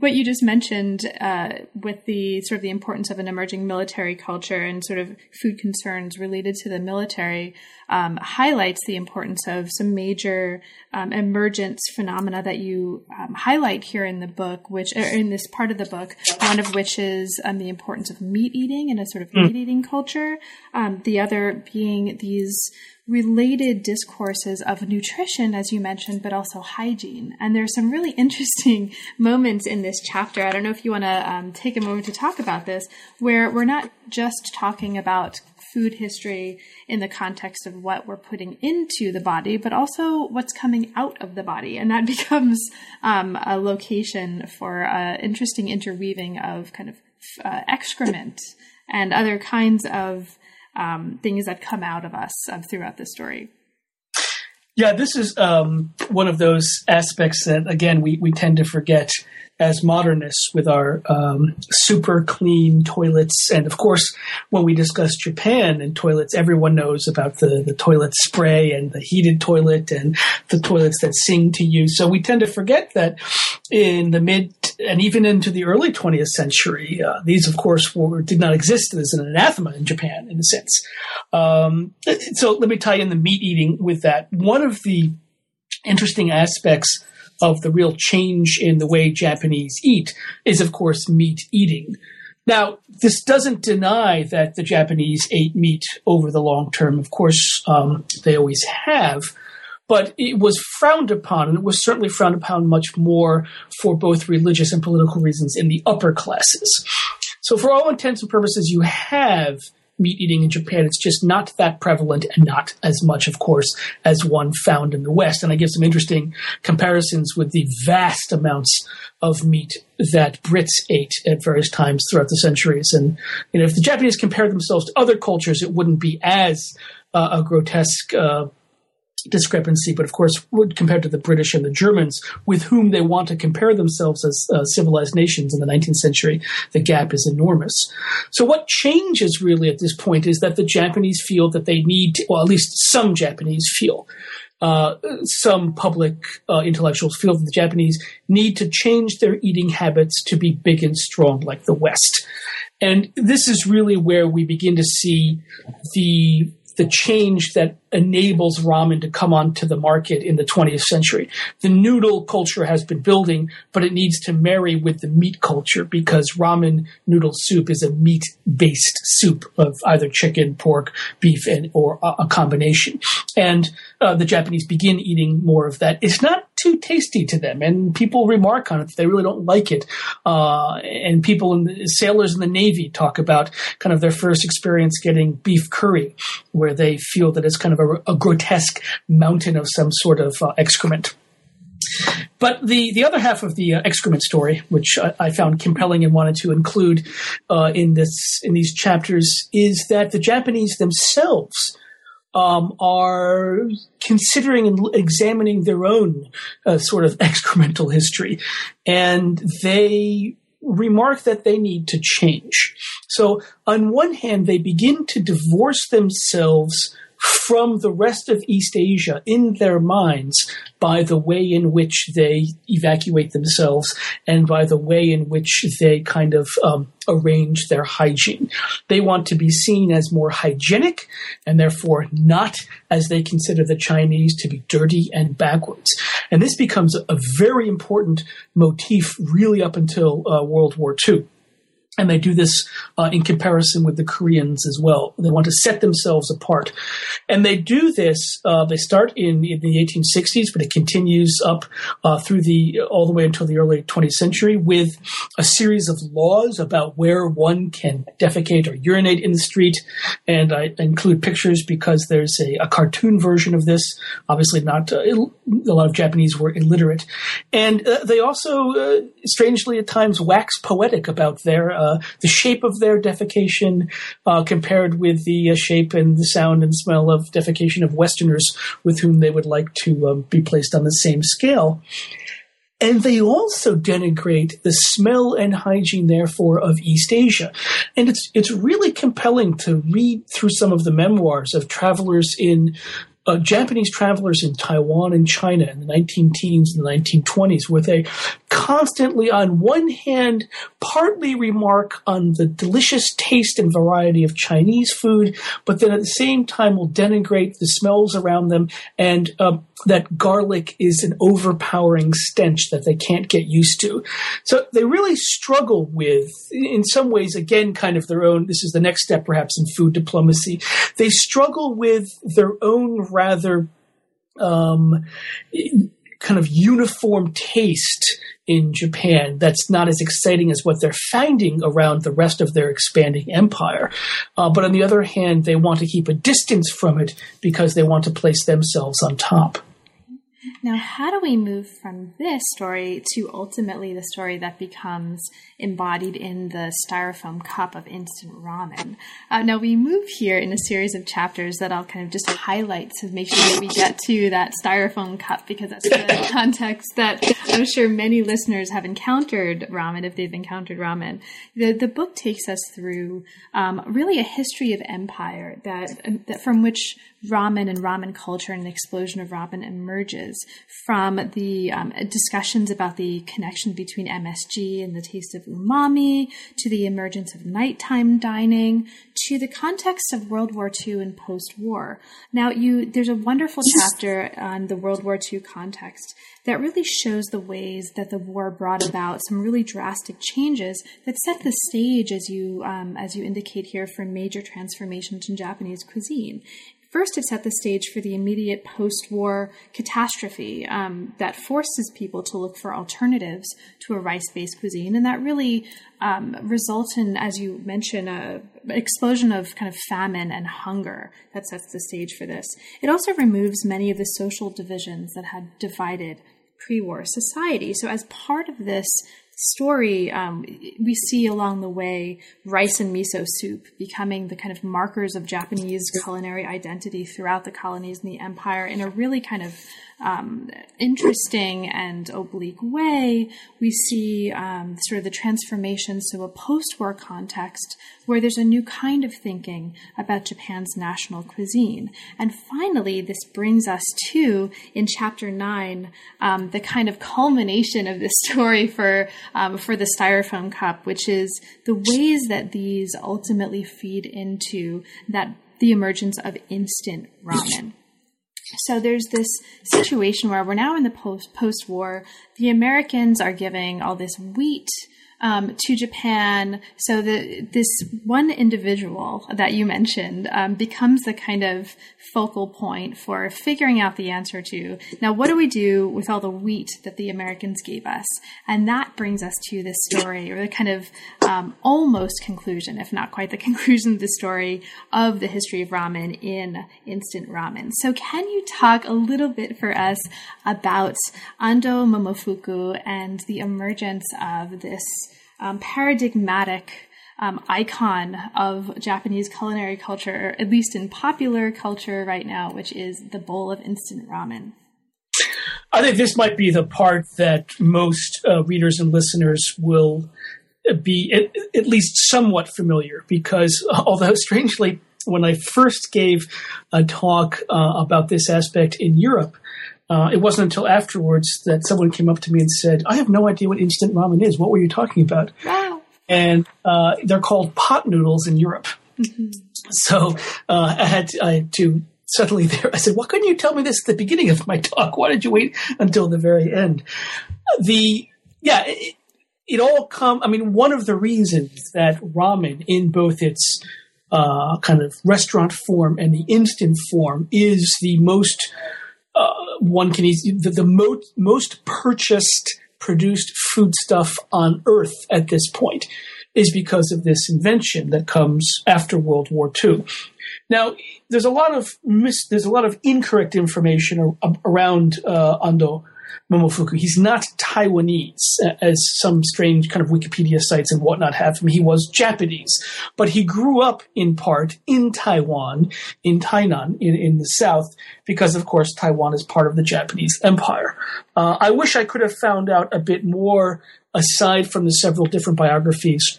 what you just mentioned uh, with the sort of the importance of an emerging military culture and sort of food concerns related to the military um, highlights the importance of some major um, emergence phenomena that you um, highlight here in the book, which in this part of the book, one of which is um, the importance of meat eating and a sort of mm. meat eating culture. Um, the other being these related discourses of nutrition, as you mentioned, but also hygiene. And there's some really interesting moments in this chapter. I don't know if you want to um, take a moment to talk about this, where we're not just talking about food history in the context of what we're putting into the body, but also what's coming out of the body. And that becomes um, a location for uh, interesting interweaving of kind of uh, excrement and other kinds of um, things that come out of us uh, throughout the story. Yeah, this is um, one of those aspects that, again, we, we tend to forget as modernists with our um, super clean toilets. And of course, when we discuss Japan and toilets, everyone knows about the, the toilet spray and the heated toilet and the toilets that sing to you. So we tend to forget that in the mid and even into the early 20th century, uh, these, of course, were, did not exist as an anathema in Japan, in a sense. Um, so let me tie in the meat eating with that. One of the interesting aspects of the real change in the way Japanese eat is, of course, meat eating. Now, this doesn't deny that the Japanese ate meat over the long term. Of course, um, they always have. But it was frowned upon, and it was certainly frowned upon much more for both religious and political reasons in the upper classes. So, for all intents and purposes, you have meat eating in Japan. It's just not that prevalent and not as much, of course, as one found in the West. And I give some interesting comparisons with the vast amounts of meat that Brits ate at various times throughout the centuries. And you know, if the Japanese compared themselves to other cultures, it wouldn't be as uh, a grotesque uh, discrepancy, but of course, compared to the British and the Germans, with whom they want to compare themselves as uh, civilized nations in the 19th century, the gap is enormous. So, what changes really at this point is that the Japanese feel that they need, to, well, at least some Japanese feel, uh, some public uh, intellectuals feel that the Japanese need to change their eating habits to be big and strong like the West. And this is really where we begin to see the the change that enables ramen to come onto the market in the 20th century. The noodle culture has been building, but it needs to marry with the meat culture because ramen noodle soup is a meat based soup of either chicken, pork, beef, and or a, combination. And uh, the Japanese begin eating more of that. It's not too tasty to them, and people remark on it. They really don't like it. Uh, and people in the sailors in the Navy talk about kind of their first experience getting beef curry, where they feel that it's kind of a, a grotesque mountain of some sort of uh, excrement. But the, the other half of the uh, excrement story, which I, I, found compelling and wanted to include uh, in this in these chapters, is that the Japanese themselves um, are considering and examining their own uh, sort of excremental history, and they remark that they need to change. So, on one hand, they begin to divorce themselves from the rest of East Asia in their minds by the way in which they evacuate themselves and by the way in which they kind of um, arrange their hygiene. They want to be seen as more hygienic and therefore not as they consider the Chinese to be dirty and backwards. And this becomes a very important motif really up until uh, World War II. And they do this uh, in comparison with the Koreans as well. They want to set themselves apart. And they do this, uh, they start in, in, the 1860s, but it continues up uh, through the, all the way until the early 20th century with a series of laws about where one can defecate or urinate in the street. And I include pictures because there's a, a cartoon version of this. Obviously not, uh, a lot of Japanese were illiterate. And uh, they also, uh, strangely at times, wax poetic about their uh, the shape of their defecation uh, compared with the uh, shape and the sound and smell of defecation of Westerners with whom they would like to um, be placed on the same scale. And they also denigrate the smell and hygiene, therefore, of East Asia. And it's, it's really compelling to read through some of the memoirs of travelers in uh, Japanese travelers in Taiwan and China in the 19 teens and the 1920s, where they constantly, on one hand, partly remark on the delicious taste and variety of Chinese food, but then at the same time will denigrate the smells around them and uh, that garlic is an overpowering stench that they can't get used to. So they really struggle with, in some ways, again, kind of their own, this is the next step perhaps in food diplomacy. They struggle with their own rather um, kind of uniform taste in Japan that's not as exciting as what they're finding around the rest of their expanding empire. Uh, but on the other hand, they want to keep a distance from it because they want to place themselves on top. Now, how do we move from this story to ultimately the story that becomes embodied in the styrofoam cup of instant ramen? Uh, now, we move here in a series of chapters that I'll kind of just highlight to make sure that we get to that styrofoam cup because that's the context that I'm sure many listeners have encountered ramen if they've encountered ramen. The, the book takes us through um, really a history of empire that, that from which ramen and ramen culture and the explosion of ramen emerges from the um, discussions about the connection between MSG and the taste of umami, to the emergence of nighttime dining, to the context of World War II and post-war. Now, you there's a wonderful chapter on the World War II context that really shows the ways that the war brought about some really drastic changes that set the stage, as you um, as you indicate here, for major transformations in Japanese cuisine. First, it set the stage for the immediate post war catastrophe um, that forces people to look for alternatives to a rice based cuisine. And that really um, results in, as you mentioned, a explosion of kind of famine and hunger that sets the stage for this. It also removes many of the social divisions that had divided pre war society. So, as part of this story, um, we see along the way rice and miso soup becoming the kind of markers of Japanese culinary identity throughout the colonies and the empire in a really kind of um, interesting and oblique way, we see um, sort of the transformation, so a post war context where there's a new kind of thinking about Japan's national cuisine. And finally, this brings us to, in chapter nine, um, the kind of culmination of this story for, um, for the styrofoam cup, which is the ways that these ultimately feed into that the emergence of instant ramen. So there's this situation where we're now in the post post war. The Americans are giving all this wheat um, to Japan. So the, this one individual that you mentioned um, becomes the kind of focal point for figuring out the answer to now, what do we do with all the wheat that the Americans gave us? And that brings us to this story, or the kind of um, almost conclusion, if not quite the conclusion of the story of the history of ramen in instant ramen. So, can you talk a little bit for us about Ando Momofuku and the emergence of this um, paradigmatic um, icon of Japanese culinary culture, at least in popular culture right now, which is the bowl of instant ramen. I think this might be the part that most uh, readers and listeners will be at, at, least somewhat familiar because, although strangely, when I first gave a talk uh, about this aspect in Europe, uh, it wasn't until afterwards that someone came up to me and said, I have no idea what instant ramen is. What were you talking about? Wow. And uh, they're called pot noodles in Europe. Mm-hmm. So uh, I, had to, I had to suddenly there, I said, why couldn't you tell me this at the beginning of my talk? Why did you wait until the very end? The, yeah, it, it all come, I mean, one of the reasons that ramen in both its uh, kind of restaurant form and the instant form is the most uh, one can easily the, the most most purchased produced foodstuff on earth at this point is because of this invention that comes after World War II. Now, there's a lot of mis- there's a lot of incorrect information ar- around uh, Ando Momofuku. He's not Taiwanese, as some strange kind of Wikipedia sites and whatnot have him. He was Japanese, but he grew up in part in Taiwan, in Tainan, in, in the south, because of course Taiwan is part of the Japanese Empire. Uh, I wish I could have found out a bit more aside from the several different biographies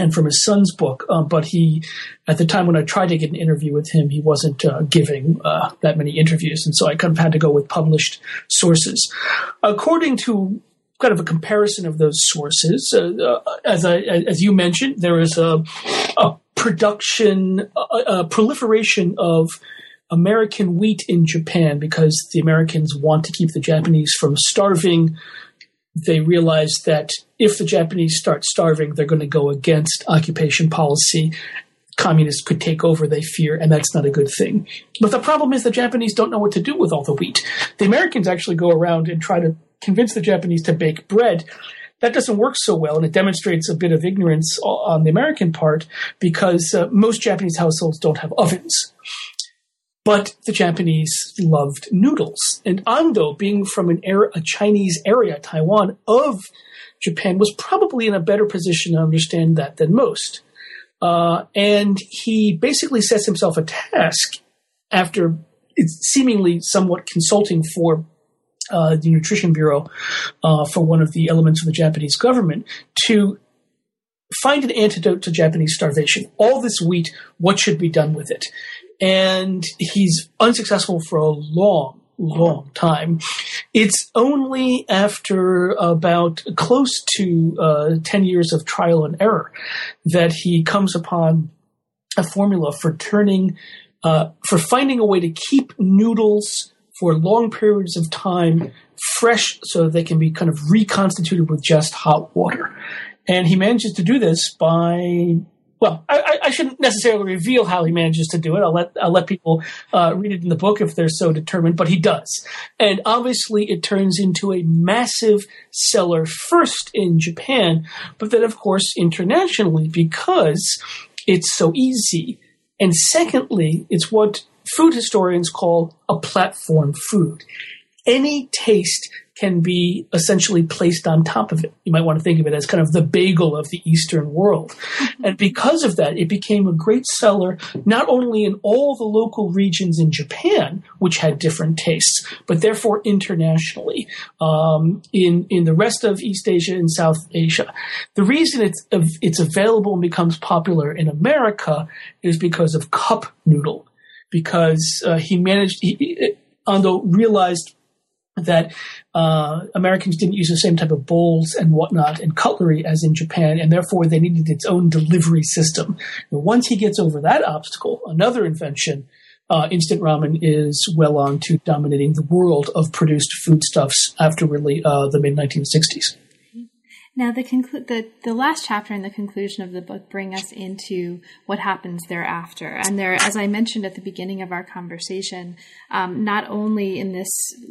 and from his son's book. Um, but he, at the time when I tried to get an interview with him, he wasn't uh, giving uh, that many interviews, and so I kind of had to go with published sources. According to kind of a comparison of those sources, uh, uh as I as you mentioned, there is a, a production, a, a proliferation of American wheat in Japan because the Americans want to keep the Japanese from starving they realize that if the Japanese start starving, they're going to go against occupation policy. Communists could take over, they fear, and that's not a good thing. But the problem is the Japanese don't know what to do with all the wheat. The Americans actually go around and try to convince the Japanese to bake bread. That doesn't work so well, and it demonstrates a bit of ignorance on the American part because uh, most Japanese households don't have ovens. But the Japanese loved noodles. And Ando, being from an era, a Chinese area, Taiwan, of Japan, was probably in a better position to understand that than most. Uh, and he basically sets himself a task after seemingly somewhat consulting for uh, the Nutrition Bureau uh, for one of the elements of the Japanese government to find an antidote to Japanese starvation. All this wheat, what should be done with it? And he's unsuccessful for a long, long time. It's only after about close to uh, 10 years of trial and error that he comes upon a formula for turning, uh, for finding a way to keep noodles for long periods of time fresh so that they can be kind of reconstituted with just hot water. And he manages to do this by well, I, I, shouldn't necessarily reveal how he manages to do it. I'll let I'll let people uh, read it in the book if they're so determined. But he does, and obviously it turns into a massive seller first in Japan, but then of course internationally because it's so easy, and secondly, it's what food historians call a platform food. Any taste can be essentially placed on top of it. You might want to think of it as kind of the bagel of the Eastern world. Mm-hmm. And because of that, it became a great seller, not only in all the local regions in Japan, which had different tastes, but therefore internationally, um, in, in the rest of East Asia and South Asia. The reason it's, it's available and becomes popular in America is because of cup noodle. Because uh, he managed, he, Ando realized that uh, Americans didn't use the same type of bowls and whatnot and cutlery as in Japan, and therefore they needed its own delivery system. And once he gets over that obstacle, another invention, uh, instant ramen is well on to dominating the world of produced foodstuffs after really uh, the mid 1960s. Now, the, conclu- the the last chapter and the conclusion of the book bring us into what happens thereafter. And there, as I mentioned at the beginning of our conversation, um, not only in this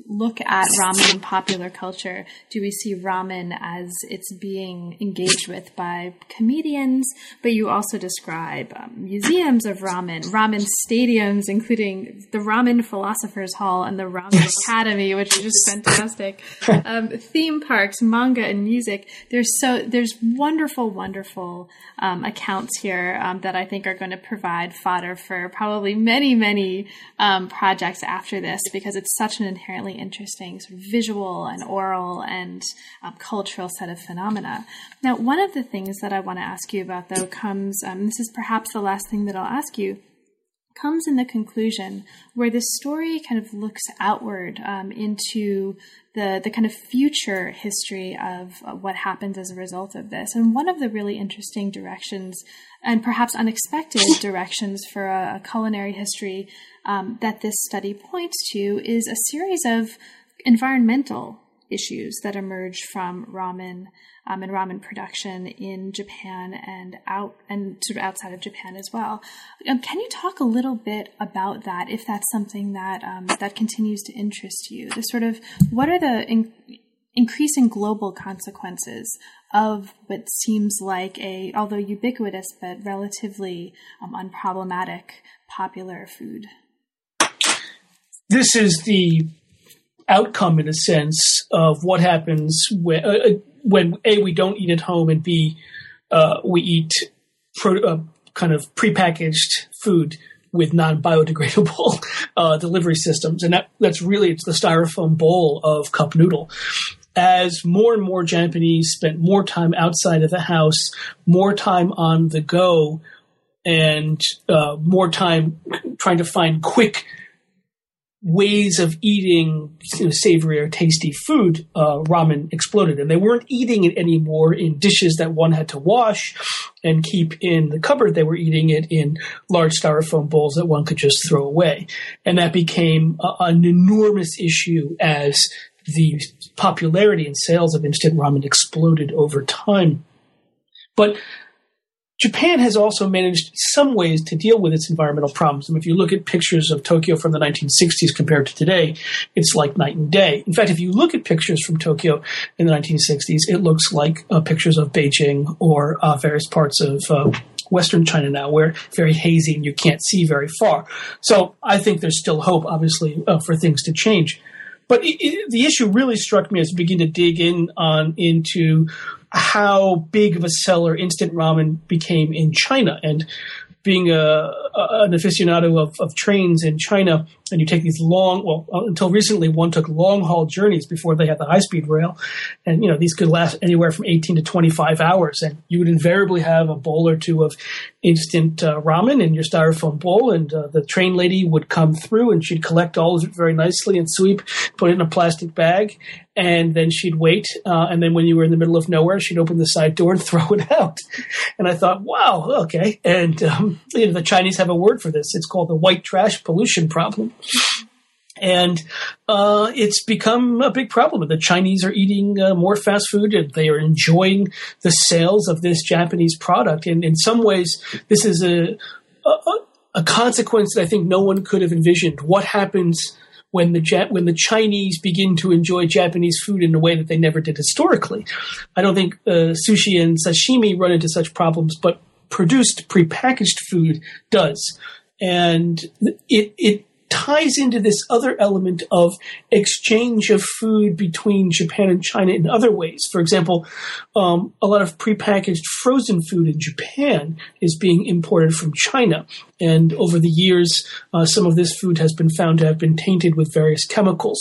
look at ramen in popular culture do we see ramen as it's being engaged with by comedians, but you also describe um, museums of ramen, ramen stadiums, including the Ramen Philosophers Hall and the Ramen Academy, which is just fantastic. Um, theme parks, manga, and music there's so there's wonderful, wonderful um, accounts here um, that I think are going to provide fodder for probably many, many um, projects after this because it's such an inherently interesting sort of visual and oral and um, cultural set of phenomena. Now, one of the things that I want to ask you about, though, comes. Um, this is perhaps the last thing that I'll ask you comes in the conclusion where the story kind of looks outward um, into the the kind of future history of uh, what happens as a result of this. And one of the really interesting directions, and perhaps unexpected directions for a, a culinary history um, that this study points to, is a series of environmental issues that emerge from ramen um, and ramen production in Japan and out and sort of outside of Japan as well. Um, can you talk a little bit about that, if that's something that um, that continues to interest you? The sort of what are the in- increasing global consequences of what seems like a, although ubiquitous but relatively um, unproblematic, popular food? This is the outcome, in a sense, of what happens when, uh, uh, when A, we don't eat at home, and B, uh, we eat pro- uh, kind of prepackaged food with non-biodegradable uh, delivery systems, and that, that's really it's the styrofoam bowl of cup noodle. As more and more Japanese spent more time outside of the house, more time on the go, and uh, more time trying to find quick ways of eating you know, savory or tasty food, uh, ramen exploded. And they weren't eating it anymore in dishes that one had to wash and keep in the cupboard. They were eating it in large styrofoam bowls that one could just throw away. And that became a, an enormous issue as the popularity and sales of instant ramen exploded over time. But Japan has also managed some ways to deal with its environmental problems. And if you look at pictures of Tokyo from the 1960s compared to today, it's like night and day. In fact, if you look at pictures from Tokyo in the 1960s, it looks like uh, pictures of Beijing or uh, various parts of uh, Western China now, where very hazy and you can't see very far. So I think there's still hope, obviously, uh, for things to change. But it, it, the issue really struck me as I begin to dig in on into how big of a seller instant ramen became in China. And being a, a, an aficionado of, of, trains in China, and you take these long, well, uh, until recently, one took long haul journeys before they had the high speed rail. And, you know, these could last anywhere from 18 to 25 hours. And you would invariably have a bowl or two of instant uh, ramen in your styrofoam bowl. And uh, the train lady would come through and she'd collect all of it very nicely and sweep, put it in a plastic bag and then she'd wait. Uh, and then when you were in the middle of nowhere, she'd open the side door and throw it out. And I thought, wow, okay. And um, you know, the Chinese have a word for this. It's called the white trash pollution problem. And uh, it's become a big problem. The Chinese are eating uh, more fast food and they are enjoying the sales of this Japanese product. And in some ways, this is a, a, a consequence that I think no one could have envisioned. What happens when the when the Chinese begin to enjoy Japanese food in a way that they never did historically. I don't think uh, sushi and sashimi run into such problems, but produced prepackaged food does, and it it ties into this other element of exchange of food between Japan and China in other ways. For example, um, a lot of prepackaged frozen food in Japan is being imported from China. And over the years, uh, some of this food has been found to have been tainted with various chemicals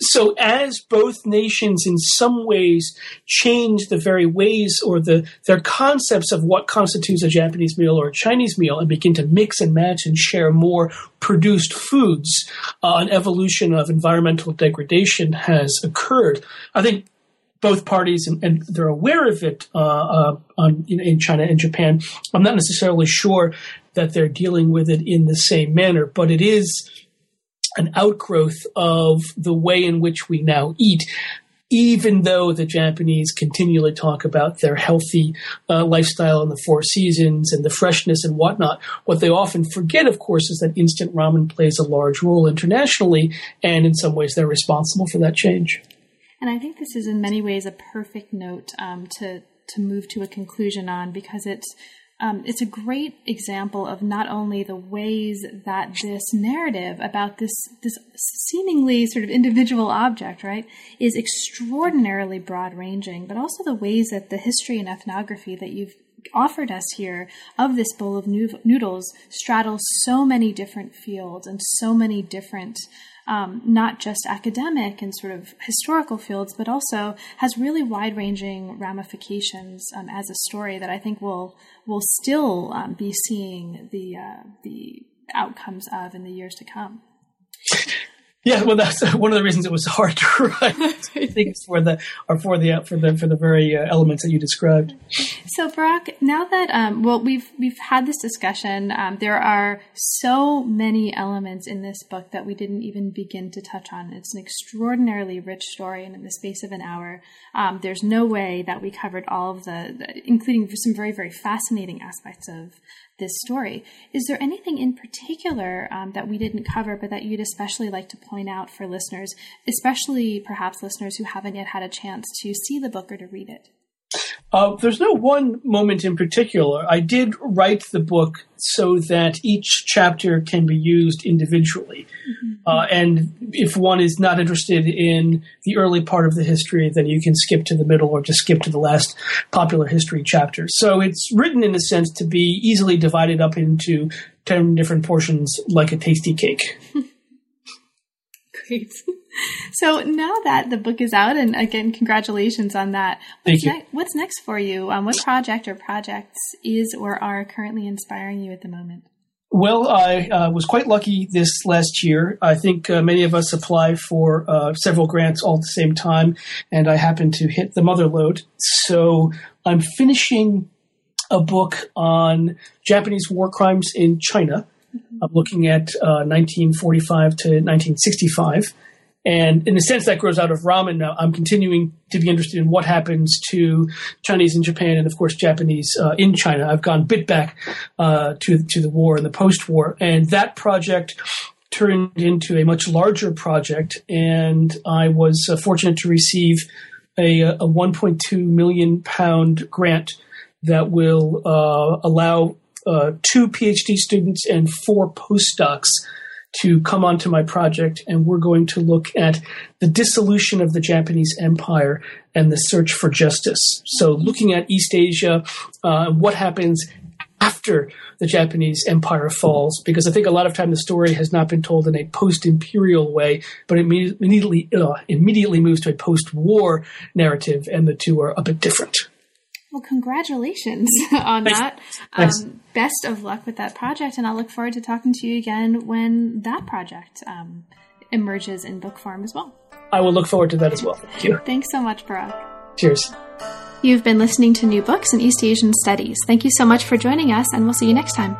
so as both nations in some ways change the very ways or the their concepts of what constitutes a Japanese meal or a Chinese meal and begin to mix and match and share more produced foods, uh, an evolution of environmental degradation has occurred. I think both parties and, and they're aware of it uh, uh, on, in, in China and Japan. I'm not necessarily sure that they're dealing with it in the same manner, but it is an outgrowth of the way in which we now eat. even though the Japanese continually talk about their healthy uh, lifestyle and the four seasons and the freshness and whatnot, what they often forget, of course, is that instant ramen plays a large role internationally, and in some ways they're responsible for that change. And I think this is in many ways a perfect note um, to to move to a conclusion on because it's um, it's a great example of not only the ways that this narrative about this this seemingly sort of individual object, right, is extraordinarily broad ranging, but also the ways that the history and ethnography that you've offered us here of this bowl of noodles straddles so many different fields and so many different um, not just academic and sort of historical fields, but also has really wide ranging ramifications um, as a story that I think we'll, will still um, be seeing the, uh, the outcomes of in the years to come. Yeah, well, that's one of the reasons it was hard to write. I think for the or for the for the for the very uh, elements that you described. So, Barak, now that um, well, we've we've had this discussion. Um, there are so many elements in this book that we didn't even begin to touch on. It's an extraordinarily rich story, and in the space of an hour, um, there's no way that we covered all of the, the, including some very very fascinating aspects of this story. Is there anything in particular um, that we didn't cover, but that you'd especially like to point out for listeners, especially perhaps listeners who haven't yet had a chance to see the book or to read it? Uh, there's no one moment in particular. I did write the book so that each chapter can be used individually. Mm-hmm. Uh, and if one is not interested in the early part of the history, then you can skip to the middle or just skip to the last popular history chapter. So it's written in a sense to be easily divided up into 10 different portions like a tasty cake. Great. So now that the book is out, and again, congratulations on that. What's, ne- what's next for you? Um, what project or projects is or are currently inspiring you at the moment? Well, I uh, was quite lucky this last year. I think uh, many of us apply for uh, several grants all at the same time, and I happened to hit the mother lode. So I'm finishing a book on Japanese war crimes in China. Mm-hmm. I'm looking at 1945 uh, to 1965. And in a sense, that grows out of ramen now. I'm continuing to be interested in what happens to Chinese in Japan and, of course, Japanese uh, in China. I've gone bit back uh, to, to the war and the post war. And that project turned into a much larger project. And I was uh, fortunate to receive a, a 1.2 million pound grant that will uh, allow uh, two PhD students and four postdocs to come onto my project, and we're going to look at the dissolution of the Japanese Empire and the search for justice. So, looking at East Asia, uh, what happens after the Japanese Empire falls, because I think a lot of time the story has not been told in a post-imperial way, but it immediately uh, immediately moves to a post-war narrative, and the two are a bit different. Well, congratulations on Thanks. that. Thanks. Um, best of luck with that project, and I'll look forward to talking to you again when that project um, emerges in book form as well. I will look forward to that as well. Thank you. Thanks so much, Barak. Cheers. You've been listening to New Books in East Asian Studies. Thank you so much for joining us, and we'll see you next time.